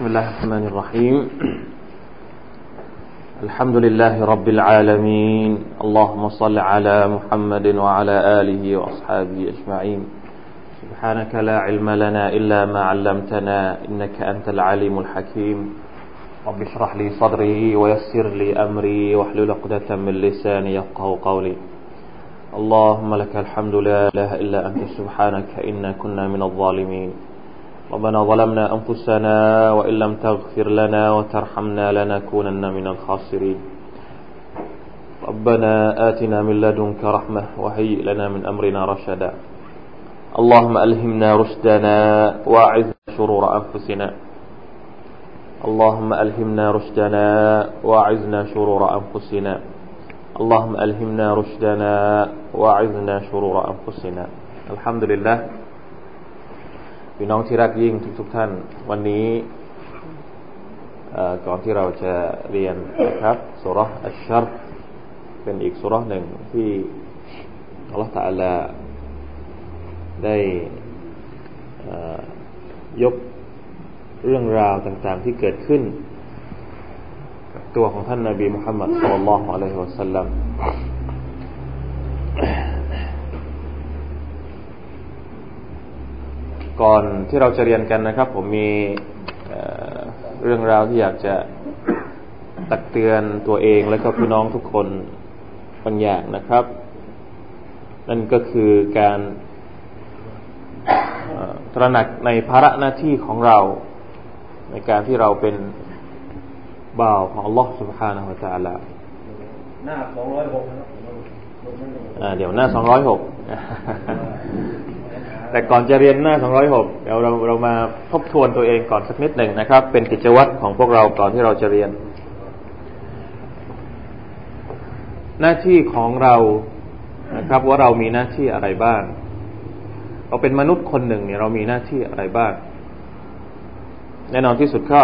بسم الله الرحمن الرحيم. الحمد لله رب العالمين. اللهم صل على محمد وعلى آله وأصحابه أجمعين. سبحانك لا علم لنا إلا ما علمتنا إنك أنت العليم الحكيم. رب اشرح لي صدري ويسر لي أمري واحلل عقدة من لساني يفقه قولي. اللهم لك الحمد لا إله إلا أنت سبحانك إنا كنا من الظالمين. ربنا ظلمنا أنفسنا وإن لم تغفر لنا وترحمنا لنكونن من الخاسرين. ربنا آتنا من لدنك رحمة وهيئ لنا من أمرنا رشدا. اللهم ألهمنا رشدنا وأعذنا شرور أنفسنا. اللهم ألهمنا رشدنا وأعذنا شرور أنفسنا. اللهم ألهمنا رشدنا وأعذنا شرور أنفسنا. الحمد لله. พี่น้องที่รักยิ่งทุก ๆทท่าน วันนี้ก่อนที่เราจะเรียนนะครับสุรษอัชชรเป็นอีกสุรษหนึ่งที่อัลลอฮฺตะลาได้ยกเรื่องราวต่างๆที่เกิดขึ้น กับตัวของท่านนาบีมุฮัมมัดสุลลัลฮุอะลัยฮิวะสัลลัม ก่อนที่เราจะเรียนกันนะครับ ผมมีเรื่องราวที่อยากจะตักเตือนตัวเองและก็พี่น้องทุกคนบางอย่างนะครับ นั่นก็คือการตระหนักในภาระหน้าที่ของเรา ในการที่เราเป็นบ่าวของ Allah سبحانه และ تعالى หน้าสองร้อยหกเดี๋ยวหน้าสองร้อยหก แต่ก่อนจะเรียนหน้า 206 เดี๋ยวเราเรามาทบทวนตัวเองก่อนสักนิดหนึ่งนะครับ เป็นกิจวัตรของพวกเราก่อนที่เราจะเรียน หน้าที่ของเรานะครับ ว่าเรามีหน้าที่อะไรบ้าง เราเป็นมนุษย์คนหนึ่งเนี่ยเรามีหน้าที่อะไรบ้าง แน่นอนที่สุดก็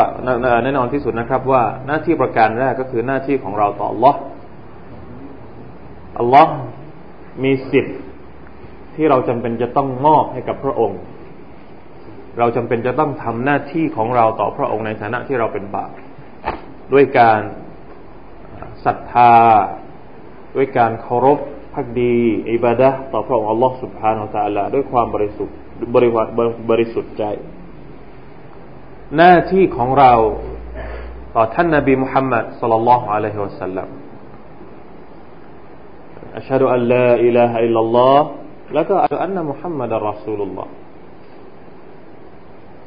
แน่นอนที่สุดนะครับ ว่าหน้าที่ประการแรกก็คือหน้าที่ของเราต่อ Allah อัลลอฮ์มีสิทธิ์ ที่เราจำเป็นจะต้องมอบให้กับพระองค์ เราจำเป็นจะต้องทำหน้าที่ของเราต่อพระองค์ในฐานะที่เราเป็นบาปด้วยการศรัทธา ด้วยการเคารพพักดีอิบาดะต่อพระองค์อัลลอฮฺสุบฮานาอัลลอฮด้วยความบริสุทธิ์บริวารบริสุทธิ์ใจ หน้าที่ของเราต่อท่านนบีมุฮัมมัดสุลลัลลอฮุอะลัยฮิวะสัลลัมอัชฮะดุอัลลอฮฺอิลา แล้วก็อันนะมุฮัมมัดอัลรอซูลุลลอฮ์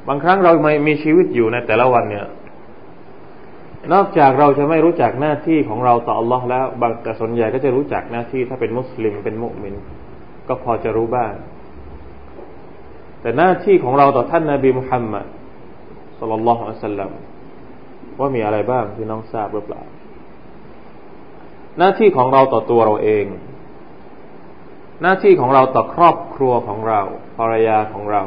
บางครั้งเราไม่มีชีวิตอยู่ในแต่ละวันเนี่ย นอกจากเราจะไม่รู้จักหน้าที่ของเราต่อ Allah แล้ว บางแต่ส่วนใหญ่ก็จะรู้จักหน้าที่ถ้าเป็นมุสลิมเป็นมุมิน ก็พอจะรู้บ้าง แต่หน้าที่ของเราต่อท่านนาบีมุฮัมมัดสุลลัลลอฮุอะสัลลัมว่ามีอะไรบ้างที่น้องทราบหรือเปล่า หน้าที่ของเราต่อตัวเราเอง หน้าที่ของเราต่อครอบครัวของเราภรรยาของเรา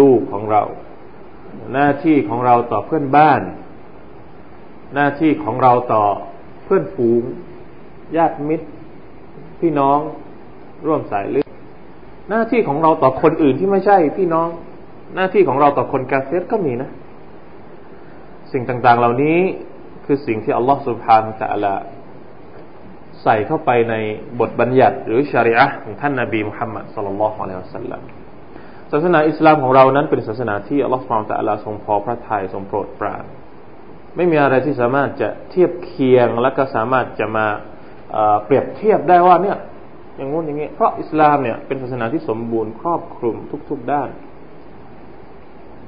ลูกๆของเรา หน้าที่ของเราต่อเพื่อนบ้าน หน้าที่ของเราต่อเพื่อนฝูง ญาติมิตร พี่น้อง ร่วมสายเลือดหน้าที่ของเราต่อคนอื่นที่ไม่ใช่พี่น้อง หน้าที่ของเราต่อคนกาเฟสก็มีนะ สิ่งต่างๆเหล่านี้คือสิ่งที่อัลลอฮฺสุบฮานตะลา ใส่เข้าไปในบทบัญญัติหรือชริอะของท่านนาบีมุฮัมมัดสุลลัลลอฮุอะลัยฮิวะสัลลัมศาสนาอิสลามของเรานั้นเป็นศาสนาที่อัลลอฮฺสุบฮานตะลาทรงพอพระทัยทรงโปรดปรานไม่มีอะไรที่สามารถจะเทียบเคียงและก็สามารถจะมาเปรียบเทียบได้ว่าเนี่ยอย่างงู้นอย่างนี้ เพราะอิสลามเนี่ยเป็นศาสนาที่สมบูรณ์ครอบคลุมทุก ๆด้าน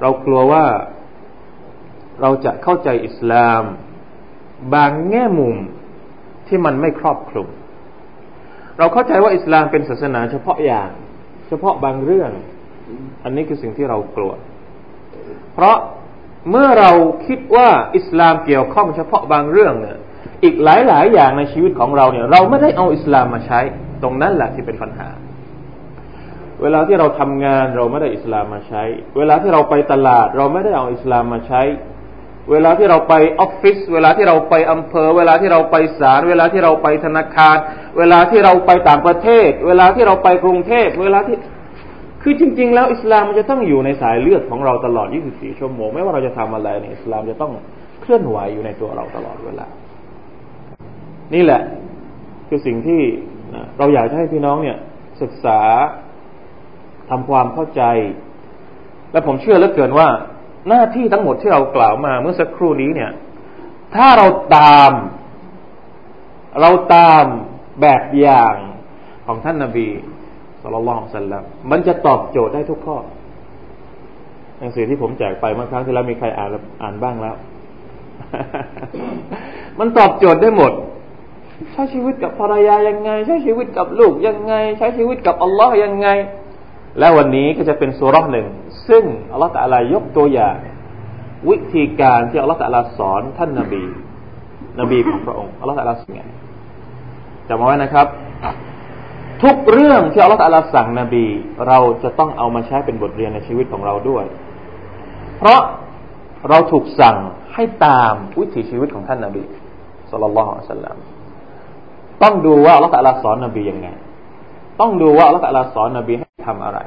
เรากลัวว่าเราจะเข้าใจอิสลาม บางแง่มุม ที่มันไม่ครอบคลุม เราเข้าใจว่าอิสลามเป็นศาสนาเฉพาะอย่าง เฉพาะบางเรื่อง อันนี้คือสิ่งที่เรากลัว เพราะเมื่อเราคิดว่าอิสลามเกี่ยวข้องเฉพาะบางเรื่องเนี่ย อีกหลายๆ อย่างในชีวิตของเราเนี่ย เราไม่ได้เอาอิสลามมาใช้ ตรงนั้นแหละที่เป็นปัญหา เวลาที่เราทำงานเราไม่ได้อิสลามมาใช้ เวลาที่เราไปตลาด เราไม่ได้เอาอิสลามมาใช้ เวลาที่เราไปออฟฟิศเวลาที่เราไปอำเภอ เวลาที่เราไปศาลเวลาที่เราไปธนาคาร เวลาที่เราไปต่างประเทศ เวลาที่เราไปกรุงเทพเวลาที่คือจริง ๆ แล้วอิสลามมันจะต้องอยู่ในสายเลือดของเราตลอด 24 ชั่วโมง ไม่ว่าเราจะทำอะไรเนี่ยอิสลามจะต้องเคลื่อนไหวอยู่ในตัวเราตลอดเวลา นี่แหละ คือสิ่งที่เราอยากจะให้พี่น้องเนี่ยศึกษาทำความเข้าใจ และผมเชื่อเหลือเกินว่า หน้าที่ทั้งหมดที่เรากล่าวมาเมื่อสักครู่นี้เนี่ย ถ้าเราตาม เราตามแบบอย่างของท่านนาบีสุลต่านสัลลัมมันจะตอบโจทย์ได้ทุกข้อหนังสือที่ผมแจกไปเมื่อครั้งที่แล้วมีใครอ่านอ่านบ้างแล้ว มันตอบโจทย์ได้หมด ใช้ชีวิตกับภรรยายังไง ใช้ชีวิตกับลูกยังไง ใช้ชีวิตกับอัลลอฮ์ยังไง และวันนี้ก็จะเป็นสุรษหนึ่ง ซึ่งอัลลอฮ์ตะลายกตัวอย่าง วิธีการที่อัลลอฮ์ตะลาสอนท่านนาบี นบีของพระองค์อัลลอฮ์ตะลาสอนไงจำไว้นะครับ ทุกเรื่องที่อัลลอฮฺลาสั่งนบี เราจะต้องเอามาใช้เป็นบทเรียนในชีวิตของเราด้วย เพราะเราถูกสั่งให้ตามวิถีชีวิตของท่านนบีสุลต่านละฮ์สัลลัมต้องดูว่าอัลลอฮฺสอนนบียังไง ต้องดูว่าอัลลอฮฺสอนนบีใทำอะไร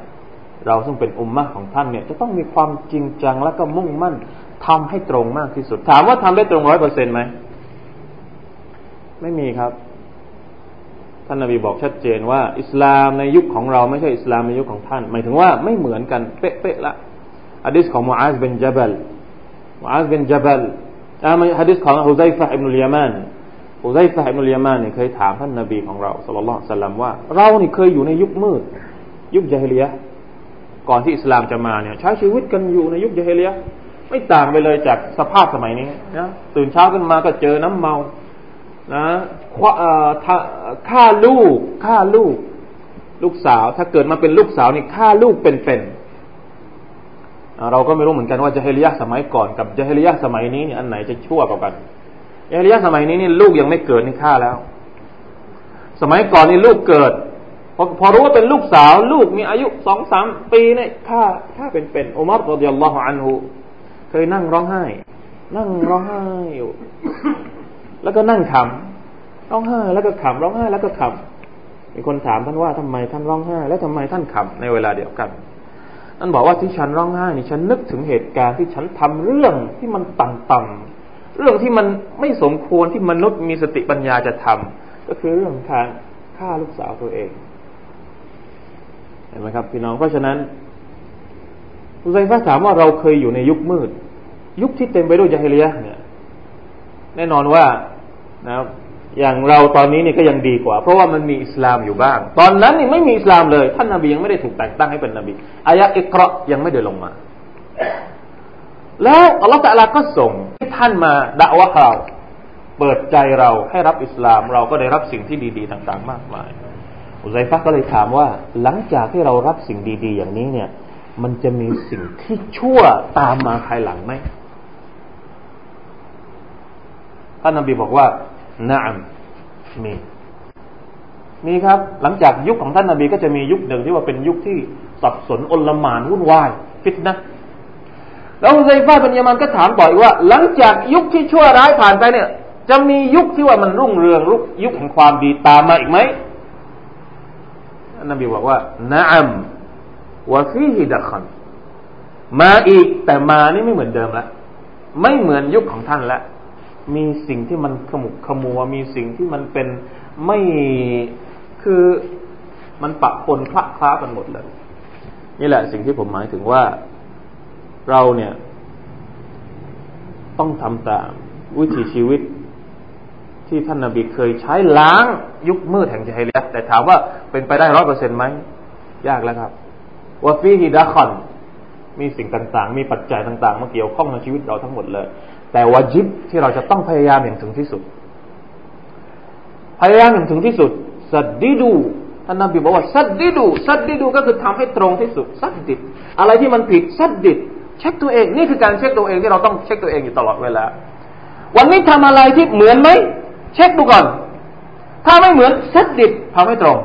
เราซึ่งเป็นอุมมะของท่านเนี่ย จะต้องมีความจริงจังและก็มุ่งมั่นทำให้ตรงมากที่สุด ถามว่าทำได้ตรงร้อยเปอร์เซ็นต์ไหมไม่มีครับ ท่านนาบีบอกชัดเจนว่า อิสลามในยุคของเราไม่ใช่อิสลามในยุคของท่าน หมายถึงว่าไม่เหมือนกันเป๊ะๆละฮะดิษของมูอาซบินจับลมูอาซบินจับลอ่าฮะดิษของฮุไซฟะอิบนุลยามานฮุไซฟะอิบนุลยามานเนี่ยเคยถามท่านนาบีของเราสุลลัลสัลลัมว่า เรานี่เคยอยู่ในยุคมืด ยุคจาฮิเลียก่อนที่อิสลามจะมาเนี่ยใช้ชีวิตกันอยู่ในยุคจาฮิเลียไม่ต่างไปเลยจากสภาพสมัยนี้นะตื่นเช้าขึ้นมาก็เจอน้ำเมานะฆ่าลูกฆ่าลูก ลูกสาว ถ้าเกิดมาเป็นลูกสาวนี่ฆ่าลูกเป็นๆเราก็ไม่รู้เหมือนกันว่าจะเฮลิยสมัยก่อนกับจะเฮลิยสมัยนี้เนี่ยอันไหนจะชั่วกว่ากันเฮลิยสมัยนี้นี่ลูกยังไม่เกิดนี่ฆ่าแล้ว สมัยก่อนนี่ลูกเกิด พอพอรู้ว่าเป็นลูกสาวลูกมีอายุสองสามปีเนี่ยฆ่าฆ่าเป็นๆอุมัรรดิยัลลอฮุอันฮุเคยนั่งร้องไห้ นั่งร้องไห้อยู่ แล้วก็นั่งขำร้องไห้แล้วก็ขำร้องไห้แล้วก็ขำมีคนถามท่านว่าทำไมท่านร้องไห้ แล้วทำไมท่านขำในเวลาเดียวกันท่านบอกว่าที่ฉันร้องไห้นี่ฉันนึกถึงเหตุการณ์ที่ฉันทำเรื่องที่มันต่ำๆเรื่องที่มันไม่สมควรที่มนุษย์มีสติปัญญาจะทำก็คือเรื่องการฆ่าลูกสาวตัวเอง ห็นไหมครับพี่น้องเพราะฉะนั้นคุณไซฟ้าถามว่าเราเคยอยู่ในยุคมืด ยุคที่เต็มไปด้วยยาฮิเลียเนี่ยแน่นอนว่านะอย่างเราตอนนี้นี่ก็ยังดีกว่า เพราะว่ามันมีอิสลามอยู่บ้าง ตอนนั้นนี่ไม่มีอิสลามเลย ท่านนาบียังไม่ได้ถูกแต่งตั้งให้เป็นนบีอายะอิกรายังไม่ได้ลงมา แล้วอัลลอฮฺตะลาก็ส่งให้ท่านมาด่าวะเราเปิดใจเราให้รับอิสลาม เราก็ได้รับสิ่งที่ดี ๆ ต่าง ๆ มากมาย อุซัยฟะก็เลยถามว่า หลังจากที่เรารับสิ่งดี ๆ อย่างนี้เนี่ย มันจะมีสิ่งที่ชั่วตามมาภายหลังไหมท่านนบีบอกว่านะอัมมีมีครับ หลังจากยุคของท่านนบีก็จะมียุคหนึ่งที่ว่าเป็นยุคที่สับสนอนลมานวุ่นวายฟิตนะแล้วอุไซฟ้าเป็นยามันก็ถามต่ออีกว่า หลังจากยุคที่ชั่วร้ายผ่านไปเนี่ย จะมียุคที่ว่ามันรุ่งเรืองยุคแห่งความดีตามมาอีกไหม นบีบอกว่านะอัมวะฟีฮิดะคันมาอีกแต่มานี่ไม่เหมือนเดิมละไม่เหมือนยุคของท่านละมีสิ่งที่มันขมุกขมัว มีสิ่งที่มันเป็นไม่คือมันปะปนคละคล้ากันหมดเลย นี่แหละสิ่งที่ผมหมายถึงว่าเราเนี่ย ต้องทำตามวิถีชีวิต ที่ท่านนาบีเคยใช้ล้างยุคมืดแห่งจฮิเลียแต่ถามว่าเป็นไปได้ร้อยเปอร์เซ็นต์ไหมยากแล้วครับว่าฟีฮิดะคอนมีสิ่งต่างๆ มีปัจจัยต่างๆมาเกี่ยวข้องในชีวิตเราทั้งหมดเลย แต่วาจิบที่เราจะต้องพยายามอย่างถึงที่สุด พยายามอย่างถึงที่สุดสัดดิดูท่านนบีบอกว่าสัดดิดูสัดดิดูก็คือทำให้ตรงที่สุดสัดดิดอะไรที่มันผิดสัดดิดเช็คตัวเองนี่คือการเช็คตัวเองที่เราต้องเช็คตัวเองอยู่ตลอดเวลาวันนี้ทำอะไรที่เหมือนไหม เช็คดูก่อน ถ้าไม่เหมือนสัดดิดทำให้ตรง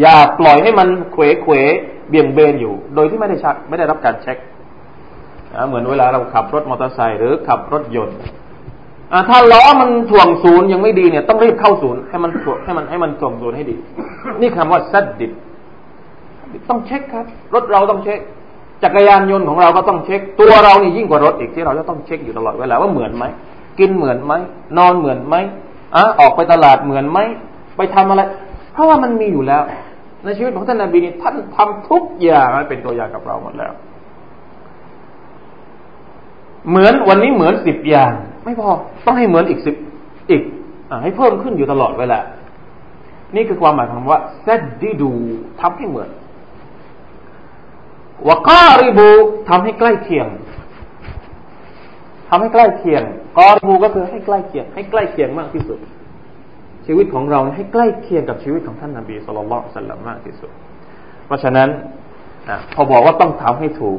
อย่าปล่อยให้มันเขวเขวเบี่ยงเบนอยู่ โดยที่ไม่ได้ชักไม่ได้รับการเช็คเหมือนเวลาเราขับรถมอเตอร์ไซค์หรือขับรถยนต์ถ้าล้อมันถ่วงศูนย์ยังไม่ดีเนี่ยต้องรีบเข้าศูนย์ให้มันถ่วงให้มันให้มันถ่วงศูนย์ให้ดี นี่คำว่าซัดดิดต้องเช็คครับ รถเราต้องเช็ค จักรยานยนต์ของเราก็ต้องเช็ค ตัวเรานี่ยิ่งกว่ารถอีกที่เราจะต้องเช็คอยู่ตลอดเวลาว่าเหมือนไหม กินเหมือนไหมนอนเหมือนไหมอะออกไปตลาดเหมือนไหมไปทำอะไร เพราะว่ามันมีอยู่แล้ว ในชีวิตของท่านนาบีนี่ท่านทำทุกอย่างเป็นตัวอย่างกับเราหมดแล้ว เหมือนวันนี้เหมือนสิบอย่าง ไม่พอต้องให้เหมือนอีกสิบอีกอให้เพิ่มขึ้นอยู่ตลอดเวลานี่คือความหมายของว่าเซดดีดูทำให้เหมือนวการิบูทำให้ใกล้เคียง ทำให้ใกล้เคียงกอรูก็คือให้ใกล้เคียง ให้ใกล้เคียงมากที่สุด ชีวิตของเราให้ใกล้เคียงกับชีวิตของท่านนาบีสุลต่านสัลลัมมากที่สุด เพราะฉะนั้นพอบอกว่าต้องทำให้ถูก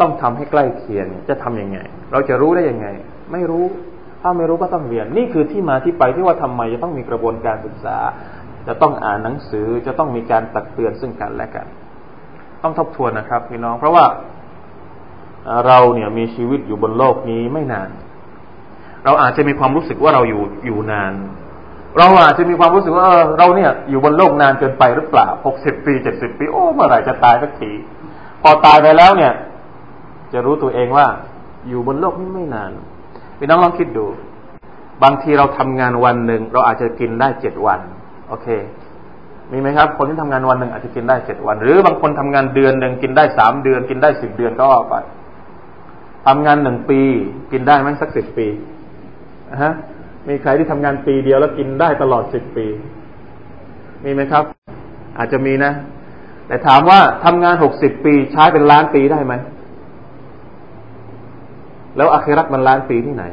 ต้องทำให้ใกล้เคียงจะทํำยังไง เราจะรู้ได้ยังไง ไม่รู้ถ้าไม่รู้ก็ต้องเรียน นี่คือที่มาที่ไปที่ว่าทำไมจะต้องมีกระบวนการศึกษา จะต้องอ่านหนังสือจะต้องมีการตักเตือนซึ่งกันและกัน ต้องทบทวนนะครับพี่น้อง เพราะว่า เราเนี่ยมีชีวิตอยู่บนโลกนี้ไม่นาน เราอาจจะมีความรู้สึกว่าเราอยู่อยู่นาน เราอาจจะมีความรู้สึกว่าเออเราเนี่ยอยู่บนโลกนานเกินไปหรือเปล่าหกสิบปีเจ็ดสิบปีโอ้เมื่อไหร่จะตายสักทีพอตายไปแล้วเนี่ย จะรู้ตัวเองว่า อยู่บนโลกนี้ไม่นานพี่น้องลองคิดดู บางทีเราทำงานวันหนึ่งเราอาจจะกินได้เจ็ดวัน โอเคมีไหมครับ คนที่ทำงานวันหนึ่งอาจจะกินได้เจ็ดวัน หรือบางคนทำงานเดือนหนึ่งกินได้สามเดือน กินได้สิบเดือนก็ว่าไป ทำงานหนึ่งปี กินได้ไหมสักสิบปีฮะมีใครที่ทำงานปีเดียวแล้วกินได้ตลอดสิบปี มีไหมครับ อาจจะมีนะ แต่ถามว่าทำงานหกสิบปีใช้เป็นล้านปีได้ไหมแล้วอาครัตมันล้านปีที่ไหน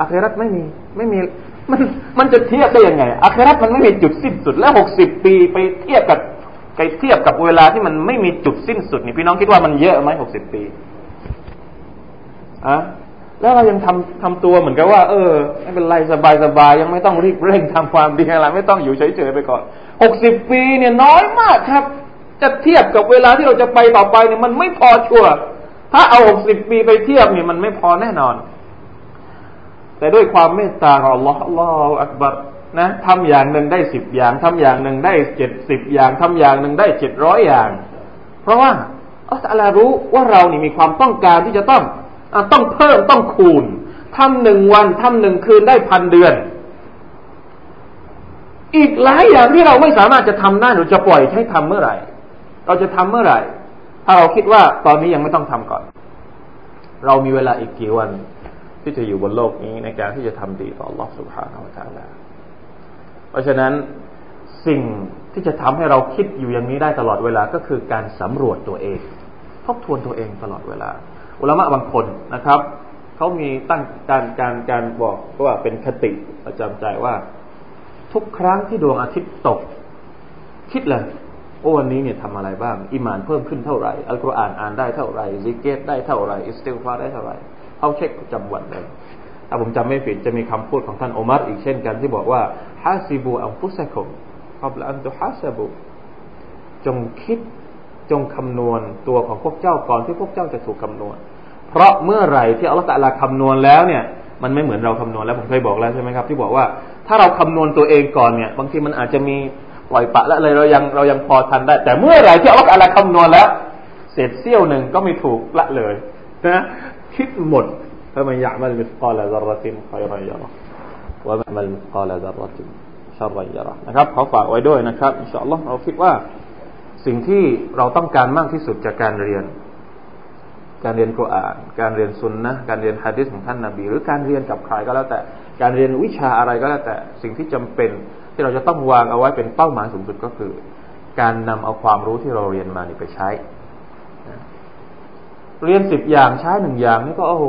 อาครัตไม่มีไม่มีมันมันจะเทียบได้ยังไงอาคราตมันไม่มีจุดสิ้นสุด แล้วหกสิบปีไปเทียบกับไปเทียบกับเวลาที่มันไม่มีจุดสิ้นสุดนี่พี่น้องคิดว่ามันเยอะไหมหกสิบปี อะแล้วเรายังทำทำตัวเหมือนกับว่า เออไม่เป็นไรสบายสบายยังไม่ต้องรีบเร่งทำความดีอะไรไม่ต้องอยู่เฉยๆไปก่อนหกสิบปีเนี่ยน้อยมากครับ จะเทียบกับเวลาที่เราจะไปต่อไปเนี่ยมันไม่พอชัวร์ถ้าเอาหกสิบปีไปเทียบเนี่ยมันไม่พอแน่นอน แต่ด้วยความเมตตาของอัลลอฮ์อัลลอฮฺอักบัรนะทำอย่างหนึ่งได้สิบอย่างทำอย่างหนึ่งได้เจ็ดสิบอย่างทำอย่างหนึ่งได้เจ็ดร้อยอย่าง เพราะว่าอัลลอฮฺรู้ว่าเรานี่มีความต้องการที่จะต้อง ต้องเพิ่มต้องคูณทำหนึ่งวันทำหนึ่งคืนได้พันเดือน อีกหลายอย่างที่เราไม่สามารถจะทำได้หรือจะปล่อยให้ทำเมื่อไหร่ เราจะทำเมื่อไหร่ ถ้าเราคิดว่าตอนนี้ยังไม่ต้องทำก่อน เรามีเวลาอีกกี่วัน ที่จะอยู่บนโลกนี้ในการที่จะทำดีต่อ Allah Subhanahu เพราะฉะนั้นสิ่งที่จะทำให้เราคิดอยู่อย่างนี้ได้ตลอดเวลาก็คือการสำรวจตัวเอง ทบทวนตัวเองตลอดเวลา อุลามะบางคนนะครับเขามีตั้งการการการบอกว่าเป็นคติประจำใจว่า ทุกครั้งที่ดวงอาทิตย์ตก คิดเลยโอ้วันนี้เนี่ยทำอะไรบ้างอิมานเพิ่มขึ้นเท่าไหร่อัลกุรอานอ่านได้เท่าไหร่ซิกิรได้เท่าไหร่อิสติฆฟารได้เท่าไหร่เขาเช็คประจำวันเลยถ้าผมจำไม่ผิดจะมีคำพูดของท่านอุมัรอีกเช่นกันที่บอกว่าحاسبوا أنفسكم قبل أن تحاسبواจงคิด จงคำนวณตัวของพวกเจ้าก่อนที่พวกเจ้าจะถูกคำนวณ เพราะเมื่อไหร่ที่อัลลอฮฺตะลาคำนวณแล้วเนี่ย มันไม่เหมือนเราคำนวณแล้วผมเคยบอกแล้วใช่ไหมครับ ที่บอกว่าถ้าเราคำนวณตัวเองก่อนเนี่ย บางทีมันอาจจะมีปล่อยปะและอะไรเรายังเรายังพอทันได้ แต่เมื่อไหร่ที่อัลลอฮฺตะลาคำนวณแล้วเศษเสี้ยวหนึ่งก็ไม่ถูกละเลยนะคิดหมดถ้ามันยากมันมิสกอลละซารติมใคอยรอยรอว่ามันมิสกอลละซารตินชาร์รอยรนะครับเขาฝากไว้ด้วยนะครับอินชาอัลลอฮ์เราคิดว่า สิ่งที่เราต้องการมากที่สุดจากการเรียน การเรียนกุรอาน การเรียนสุนนะการเรียนฮะดิษของท่านนาบีหรือการเรียนกับใครก็แล้วแต่ การเรียนวิชาอะไรก็แล้วแต่ สิ่งที่จำเป็นที่เราจะต้องวางเอาไว้เป็นเป้าหมายสูงสุดก็คือ การนำเอาความรู้ที่เราเรียนมานี่ไปใช้ เรียนสิบอย่างใช้หนึ่งอย่างนี่ก็โอ้โห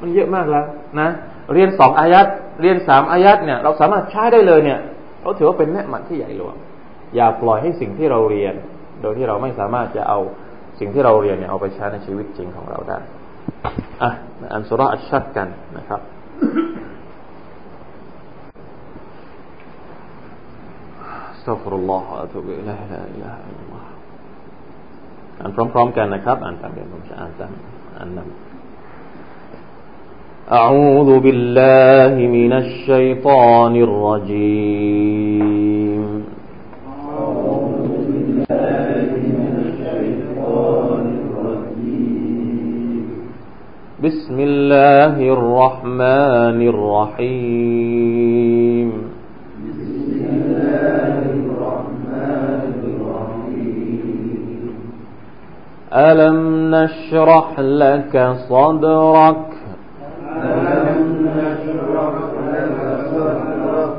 มันเยอะมากแล้วนะ เรียนสองอายัดเรียนสามอายัดเนี่ย เราสามารถใช้ได้เลยเนี่ยเราถือว่าเป็นแนะมันที่ใหญ่หลวง อย่าปล่อยให้สิ่งที่เราเรียน โดยที่เราไม่สามารถจะเอาสิ่งที่เราเรียนเนี่ยเอาไปใช้ในชีวิตจริงของเราได้อ่ะอันสุรอัชชัดกันนะครับ استغفر الله واتوب اليه لا اله الا الله อ่านพร้อมๆกันนะครับอ่านตามเดิมผมจะอ่านตามอ่านนำ أعوذ بالله من الشيطان الرجيم أعوذ بالله بسم الله الرحمن الرحيم. بسم الله الرحمن الرحيم ألم نشرح لك صدرك ألم نشرح لك صدرك؟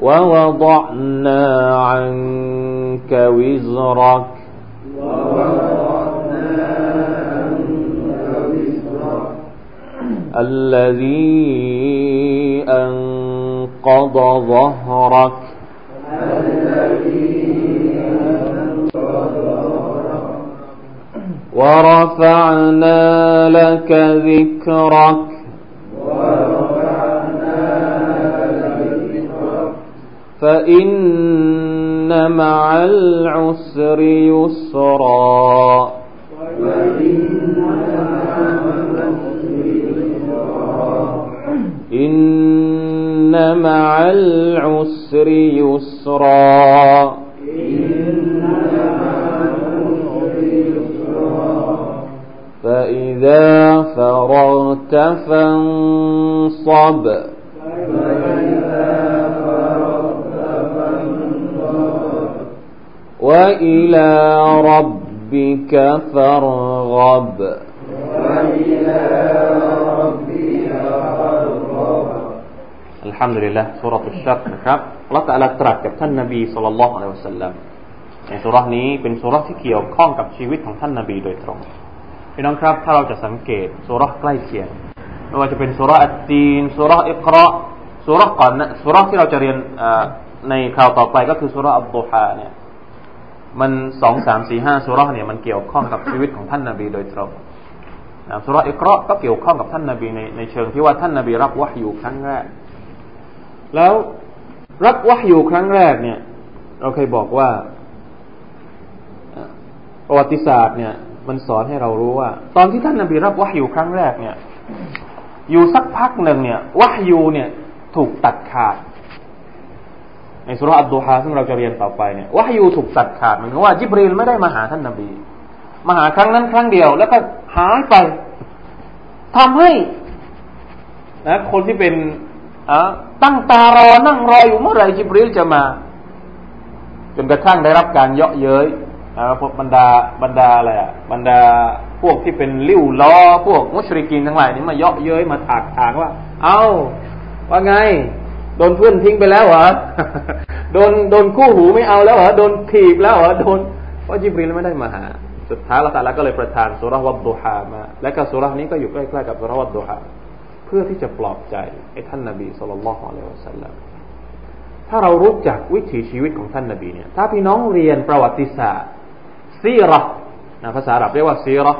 ووضعنا عنك وزرك. الذي أنقض ظهرك. ورفعنا لك ذكرك. فإن مع العسر يسرا إن مع العسر يسرا فإذا فرغت فانصب وإلى ربك فارغب وإلى ربك فارغب الحمد لله سورة الشرق นะครับอัลลอฮฺตะลาตรัสกับท่านนบีสุลต่านละอัลลอฮฺสัลลัมในสุรานี้เป็นสุราที่เกี่ยวข้องกับชีวิตของท่านนบีโดยตรงพี่น้องครับถ้าเราจะสังเกตสุราใกล้เคียงไม่ว่าจะเป็นสุราอัตตีนสุราอิกราสุราก่อนนะสุราที่เราจะเรียนในคราวต่อไปก็คือสุราอับดุฮาเนี่ย มันสองสามสี่ห้าสุราเนี่ยมันเกี่ยวข้องกับชีวิตของท่านนาบีโดยตรงนะสุราอิกราะก็เกี่ยวข้องกับท่านนาบีในในเชิงที่ว่าท่านนาบีรับวะฮยูครั้งแรก แล้วรับวะฮยูครั้งแรกเนี่ย เราเคยบอกว่าประวัติศาสตร์เนี่ย มันสอนให้เรารู้ว่า ตอนที่ท่านนาบีรับวะฮยูครั้งแรกเนี่ย อยู่สักพักหนึ่งเนี่ยวะฮยูเนี่ยถูกตัดขาด ในสุรอับดุฮาซึ่งเราจะเรียนต่อไปเนี่ยวะฮยูถูกตัดขาดหมือนว่าจิบรีลไม่ได้มาหาท่านนาบี มาหาครั้งนั้นครั้งเดียว แล้วก็หายไปทำให้นะคนที่เป็นตั้งตารอนั่งรออยู่เมื่อไหร่จิบรีลจะมา จนกระทั่งได้รับการเยาะเย้ยนะพวกบรรดาบรรดาอะไรอะบรรดาพวกที่เป็นลิ้วล้อพวกมุชริกินทั้งหลายนี่มาเยาะเย้ยมาถากถางว่า เอ้าว่าไง โดนเพื่อนทิ้งไปแล้วเหรอ โดนโดนคู่หูไม่เอาแล้วเหรอ โดนถีบแล้วเหรอ โดนเพราะจิบรีลไม่ได้มาหา สุดท้ายละตาละก็เลยประทานสุรวัดดุฮามา และก็สุรานี้ก็อยู่ใกล้ๆกับสุรวัดดุฮาเพื่อที่จะปลอบใจให้ท่านนาบีสุลต่านละฮ์อะลัยฮิวสัลลัมถ้าเรารู้จักวิถีชีวิตของท่านนาบีเนี่ย ถ้าพี่น้องเรียนประวัติศาสตร์ซีรอนะภาษาอาหรับเรียกว่าซีรอ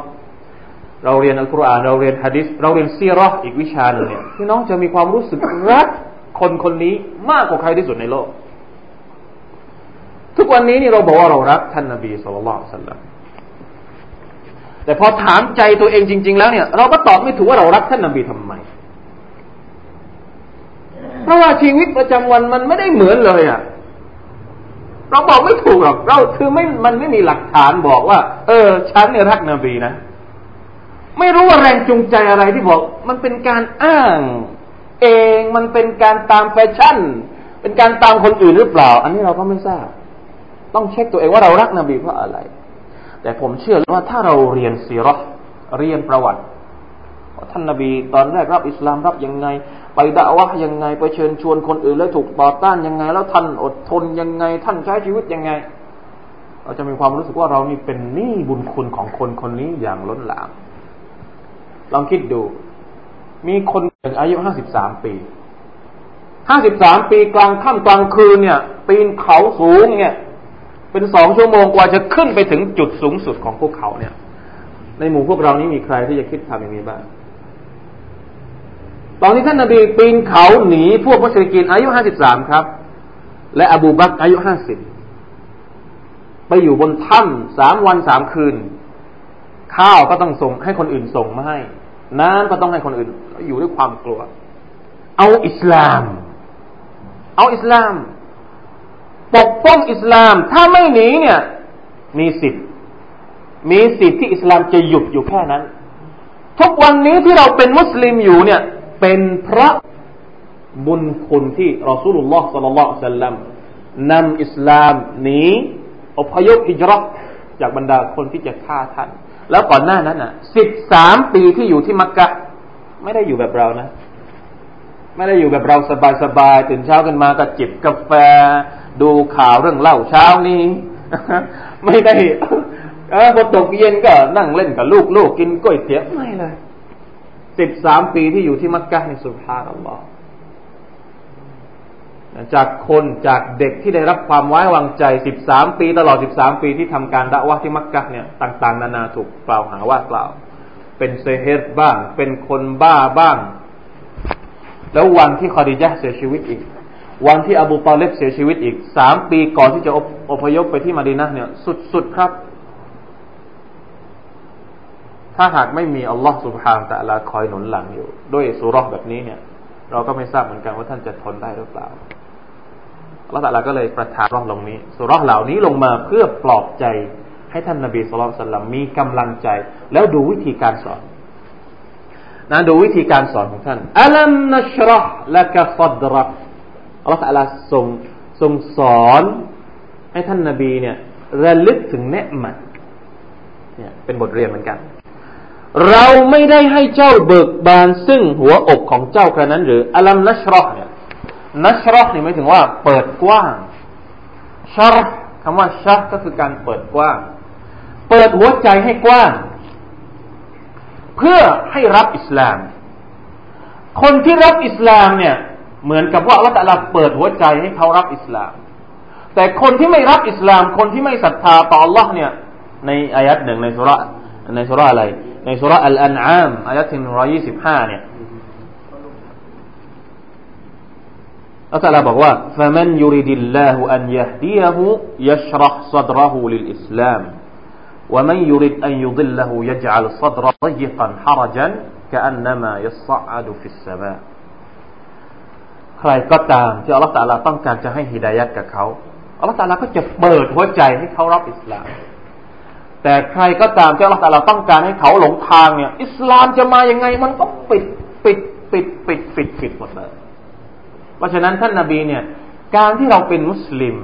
เราเรียนอัลกุรอานเราเรียนฮะดิษเราเรียนซีรออีกวิชาหนึ่งเนี่ยพี่น้องจะมีความรู้สึกรัก คนคนนี้มากกว่าใครที่สุดในโลก ทุกวันนี้นี่เราบอกว่าเรารักท่านนาบีสุลต่านสัลลัมแต่พอถามใจตัวเองจริง ๆ แล้วเนี่ย เราก็ตอบไม่ถูกว่าเรารักท่านนาบีทำไม เพราะว่าชีวิตประจำวันมันไม่ได้เหมือนเลยอะ่ะเราบอกไม่ถูกหรอกเราคือไม่มันไม่มีหลักฐานบอกว่า เออ ฉันเนี่ยรักนบีนะ ไม่รู้ว่าแรงจูงใจอะไรที่บอก มันเป็นการอ้าง เองมันเป็นการตามแฟชั่น เป็นการตามคนอื่นหรือเปล่า อันนี้เราก็ไม่ทราบ ต้องเช็คตัวเองว่าเรารักนบีเพราะอะไร แต่ผมเชื่อว่าถ้าเราเรียนซีรอเรียนประวัติว่าท่านนบีตอนแรกรับอิสลามรับยังไง ไปด่าวะยังไงไปเชิญชวนคนอื่นแล้วถูกต่อต้านยังไง แล้วท่านอดทนยังไง ท่านใช้ชีวิตยังไง เราจะมีความรู้สึกว่าเรานี่เป็นหนี้บุญคุณของคนคนนี้อย่างล้นหลาม ลองคิดดู มีคน หนึ่งอายุห้าสิบสามปีห้าสิบสามปีกลางค่ำกลางคืนเนี่ย ปีนเขาสูงเนี่ย เป็นสองชั่วโมงกว่าจะขึ้นไปถึงจุดสูงสุดของพวกเขาเนี่ย ในหมู่พวกเรานี้มีใครที่จะคิดทำอย่างนี้บ้างตอนที่ท่านนาบีปีนเขาหนีพวกมุชริกินอายุห้าสิบสามครับ และอบูบักอายุห้าสิบไปอยู่บนถ้ำสามวันสามคืน ข้าวก็ต้องส่งให้คนอื่นส่งมาให้ น้ำก็ต้องให้คนอื่น อยู่ด้วยความกลัว เอาอิสลาม เอาอิสลาม ปกป้องอิสลาม ถ้าไม่หนีเนี่ย มีสิทธิ์ มีสิทธิ์ที่อิสลามจะหยุดอยู่แค่นั้น ทุกวันนี้ที่เราเป็นมุสลิมอยู่เนี่ย เป็นพระบุญคุณที่รอสูลุลลอฮ์สัลลัลลอฮุซัลลัมนำอิสลามหนีอพยพฮิจรัตจากบรรดาคนที่จะฆ่าท่าน แล้วก่อนหน้านั้นอะสิบสามปีที่อยู่ที่มักกะ ไม่ได้อยู่แบบเรานะ ไม่ได้อยู่แบบเราสบายๆตื่นเช้ากันมาก็จิบกาแฟ ดูข่าวเรื่องเล่าเช้านี้ ไม่ได้เออพอตกเย็นก็นั่งเล่นกับลูกๆกินก๋วยเตี๋ยวไม่เลยสิบสามปีที่อยู่ที่มักกะในสุภาอัลลอฮ์ จากคนจากเด็กที่ได้รับความไว้วางใจสิบสามปีตลอดสิบสามปีที่ทำการดะวะที่มักกะเนี่ยต่างๆ นานาถูกกล่าวหาว่ากล่าว เป็นเซเฮตบ้าง เป็นคนบ้าบ้าง แล้ววันที่คอดิยะเสียชีวิตอีก วันที่อบูตาเลบเสียชีวิตอีกสามปีก่อนที่จะอพยพไปที่มาดีนะเนี่ย สุดๆครับ ถ้าหากไม่มีอัลลอฮ์สุบฮานตะลาคอยหนุนหลังอยู่ ด้วยสุรษแบบนี้เนี่ยเราก็ไม่ทราบเหมือนกันว่าท่านจะทนได้หรือเปล่า ละตัลาก็เลยประทานรองลงนี้สุรษเหล่านี้ลงมาเพื่อปลอบใจให้ท่านนบีสุลต่านมีกำลังใจ แล้วดูวิธีการสอนนะดูวิธีการสอนของท่านอัลัมนัชรห์ละกะฟัดรักอัลลอฮฺลาทรงทรงสอนให้ท่านนบีเนี่ยระลึกถึงเนืมัดเนี่ยเป็นบทเรียนเหมือนกัน เราไม่ได้ให้เจ้าเบิกบานซึ่งหัวอกของเจ้ากระนั้น หรืออัลัมนัชรห์เนี่ย นัชรอนี่หมายถึงว่า เปิดกว้างชารคำว่าชารก็คือการเปิดกว้าง เปิดหัวใจให้กว้าง เพื่อให้รับอิสลาม คนที่รับอิสลามเนี่ย เหมือนกับว่าอัลลอฮฺเปิดหัวใจให้เขารับอิสลาม แต่คนที่ไม่รับอิสลาม คนที่ไม่ศรัทธาต่อ Allah เนี่ย ในอายัดหนึ่งในสุรในสุรอะไร ในสุรอัลอันอามอายัดที่หนึ่งร้อยี่สิบห้าเนี่ย อัลลอฮฺบอกว่า فمن يريد الله أن يهديه يشرح صدره للإسلام ومن يريد أن يضله يجعل صدره ضيقا حرجا كأنما يصعد في السماء ใครก็ตามที่อัลลอฮฺตาลาต้องการจะให้ฮิดายัดกับเขาอัลลอฮฺตาลาก็จะเปิดหัวใจให้เขารับอิสลาม แต่ใครก็ตามที่อัลลอฮฺตาลาต้องการให้เขาหลงทางเนี่ย อิสลามจะมายังไงมันก็ปิดปิดปิดปิดปิดปิดหมดเลย เพราะฉะนั้นท่านนาบีเนี่ย การที่เราเป็นมุสลิม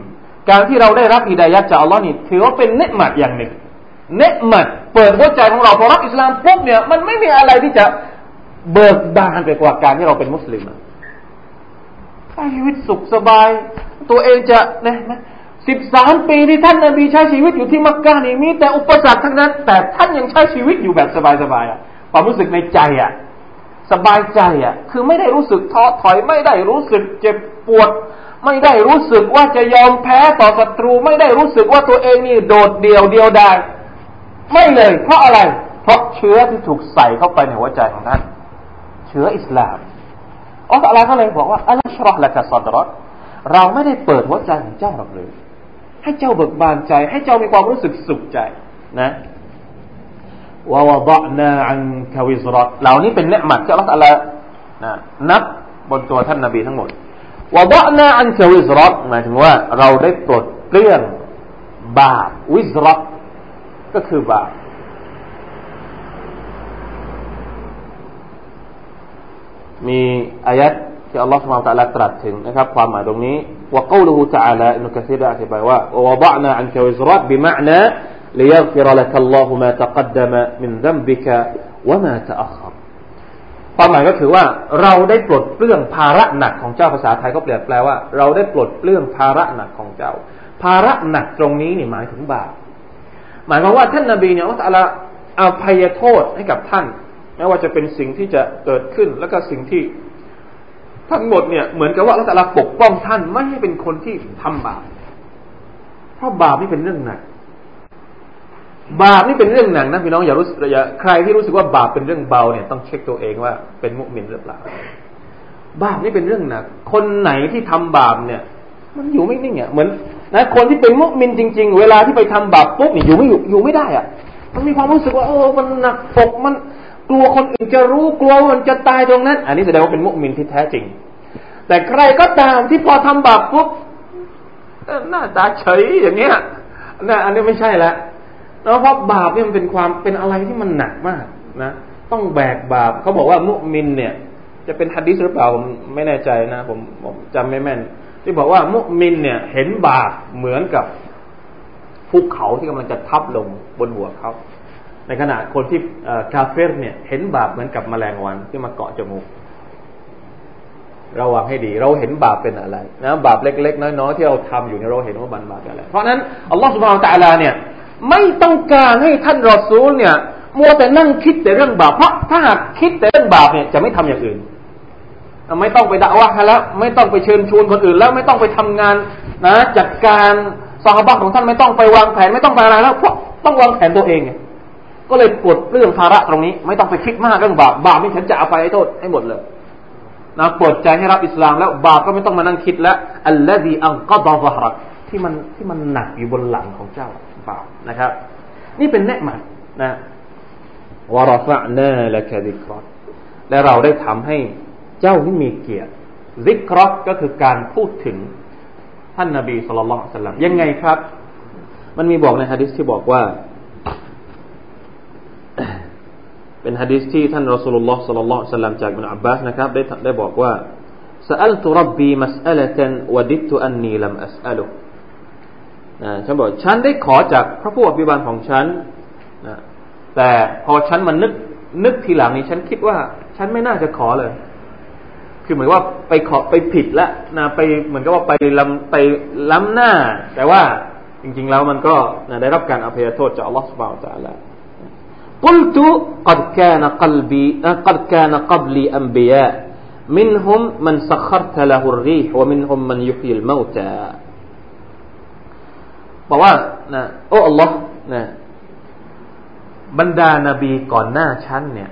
การที่เราได้รับอิดายัดจากอัลลอฮ์นี่ถือว่าเป็นเนืหมัดอย่างหนึ่งเนืหมัดเปิดหัวใจของเราพอรับอิสลามปุ๊บเนี่ยมันไม่มีอะไรที่จะเบิกบานไปกว่าการที่เราเป็นมุสลิมชีวิตสุขสบาย ตัวเองจะเนี่ยสิบสามปีที่ท่านนาบีใช้ชีวิตอยู่ที่มักกะนี่มีแต่อุปสรรคทั้งนั้น แต่ท่านยังใช้ชีวิตอยู่แบบสบายๆอะความรู้สึกในใจอะ สบายใจอะ คือไม่ได้รู้สึกท้อถอยไม่ได้รู้สึกเจ็บปวด ไม่ได้รู้สึกว่าจะยอมแพ้ต่อศัตรู ไม่ได้รู้สึกว่าตัวเองนี่โดดเดี่ยวเดียวดายไม่เลย เพราะอะไร เพราะเชื้อที่ถูกใส่เข้าไปในหัวใจของท่านเชื้ออิสลามอัลลอฮฺก็เลยบอกว่าอัลลอฮฺชรอละกะซอดรอเราไม่ได้เปิดหัวใจของเจ้าหรอกเลยให้เจ้าเบิกบานใจ ให้เจ้ามีความรู้สึกสุขใจนะ วาวดะนาอันคาวิซรัตเหล่านี้เป็นเนืหมัดที่อัลลอฮฺละนะนับบนตัวท่านนาบีทั้งหมดวะดะนาอันคาวิซรัตหมายถึงว่าเราได้ปลดเปลื้องบาปวิซรัตก็คือบาปมีอายัดที่อัลลอฮฺสุบฮานตะลาตรัสถึงนะครับความหมายตรงนี้ว่า قوله تعالى อินุกะซีดะอธิบายว่า ووضعنا عنك وزرات بمعنى ليغفر لك الله ما تقدم من ذنبك وما تأخر ความหมายก็คือว่าเราได้ปลดเปลื้องภาระหนักของเจ้าภาษาไทยก็เปลี่ยนแปลว่า เราได้ปลดเปลื้องภาระหนักของเจ้า ภาระหนักตรงนี้นี่หมายถึงบาปหมายความว่าท่านนาบีเนี่ยอัลลอฮฺอภัยโทษให้กับท่านไม่ว่าจะเป็นสิ่งที่จะเกิดขึ้น แล้วก็สิ่งที่ทั้งหมดเนี่ยเหมือนกับว่าอัลลอฮฺปกป้องท่านไม่ให้เป็นคนที่ทำบาปเพราะบาปนี่เป็นเรื่องหนัก บาปนี่เป็นเรื่องหนักนะพี่น้องอย่ารู้อย่าใครที่รู้สึกว่าบาปเป็นเรื่องเบาเนี่ยต้องเช็คตัวเองว่าเป็นมุสลิมหรือเปล่า บาปนี่เป็นเรื่องหนัก คนไหนที่ทำบาปเนี่ย มันอยู่ไม่นิ่งอะเหมือนนะคนที่เป็นมุสลิมจริง ๆ เวลาที่ไปทำบาปปุ๊บเนี่ยอยู่ไม่อยู่อยู่ไม่ได้อะ มันมีความรู้สึกว่าโอ้มันหนักปกมันกลัวคนอื่นจะรู้กลัวมันจะตายตรงนั้น อันนี้แสดงว่าเป็นมุสลิมที่แท้จริง แต่ใครก็ตามที่พอทำบาปปุ๊บหน้าตาเฉยอย่างเงี้ยนะอันนี้ไม่ใช่แล้ว แล้วเพราะบาปเนี่ยมันเป็นความเป็นอะไรที่มันหนักมากนะต้องแบกบาปเขาบอกว่ามุมินเนี่ย จะเป็นฮัดดิสหรือเปล่าผมไม่แน่ใจนะผมผมจำไม่แม่น ที่บอกว่ามุมินเนี่ย เห็นบาปเหมือนกับภูเขาที่กำลังจะทับลงบนหัวเขาในขณะคนที่คาเฟ่เนี่ย เห็นบาปเหมือนกับแมลงวันที่มาเกาะจมูกระวังให้ดี เราเห็นบาปเป็นอะไรนะบาปเล็ก ๆ น้อยๆที่เราทำอยู่เนี่ยเราเห็นว่าบันบาปอะไร เพราะนั้นอัลลอฮฺสุบฮานตะลาเนี่ย ไม่ต้องการให้ท่านรอซูลเนี่ย มัวแต่นั่งคิดแต่เรื่องบาปเพราะถ้าหากคิดแต่เรื่องบาปเนี่ยจะไม่ทำอย่างอื่น ไม่ต้องไปด่าว่าแล้วไม่ต้องไปเชิญชวนคนอื่น แล้วไม่ต้องไปทำงานนะจัดการสาบะของท่านไม่ต้องไปวางแผนไม่ต้องไปอะไรแล้วเพราะต้องวางแผนตัวเองไงก็เลยปลดเรื่องภาระตรงนี้ ไม่ต้องไปคิดมากเรื่องบาปบาปนี่ฉันจะเอาไปให้โทษให้หมดเลยนะปลดใจให้รับอิสลามแล้วบาปก็ไม่ต้องมานั่งคิดแล้วอัลลอฮีอัลกอดอฟรักที่มันที่มันหนักอยู่บนหลังของเจ้า บาปนะครับ นี่เป็นเนืมัดนะวารฟะนาละคดิกรอและเราได้ทำให้เจ้าที่มีเกียรติซิกรอก็คือการพูดถึงท่านนาบีสุลต่านสัลลัมยังไงครับ มันมีบอกในฮะดิษที่บอกว่าเป็นฮะดิษที่ท่านรอสูลุลลอฮ์สัลลัลลอฮุซัลลัมจากบินอับบาสนะครับได้ได้บอกว่า سألت ربي مسألة وددت أني لم أسأله นะ ฉันบอกฉันได้ขอจากพระผู้อภิบาลของฉันนะแต่พอฉันมันนึกนึกทีหลังนี้ ฉันคิดว่า ฉันไม่น่าจะขอเลย คือเหมือนว่าไปขอไปผิดละนะไปเหมือนกับว่าไปล้ำไปล้ำหน้า แต่ว่าจริง ๆ แล้วมันก็นะได้รับการอภัยโทษจากอัลลอฮฺสุบไบร์ตะลา قلت قد كان قلبي قد كان قبلي أنبياء منهم من سخرت له الريح ومنهم من يحيي الموتى บอกว่านะโอ้ Allah นะบรรดานาบีก่อนหน้าฉันเนี่ย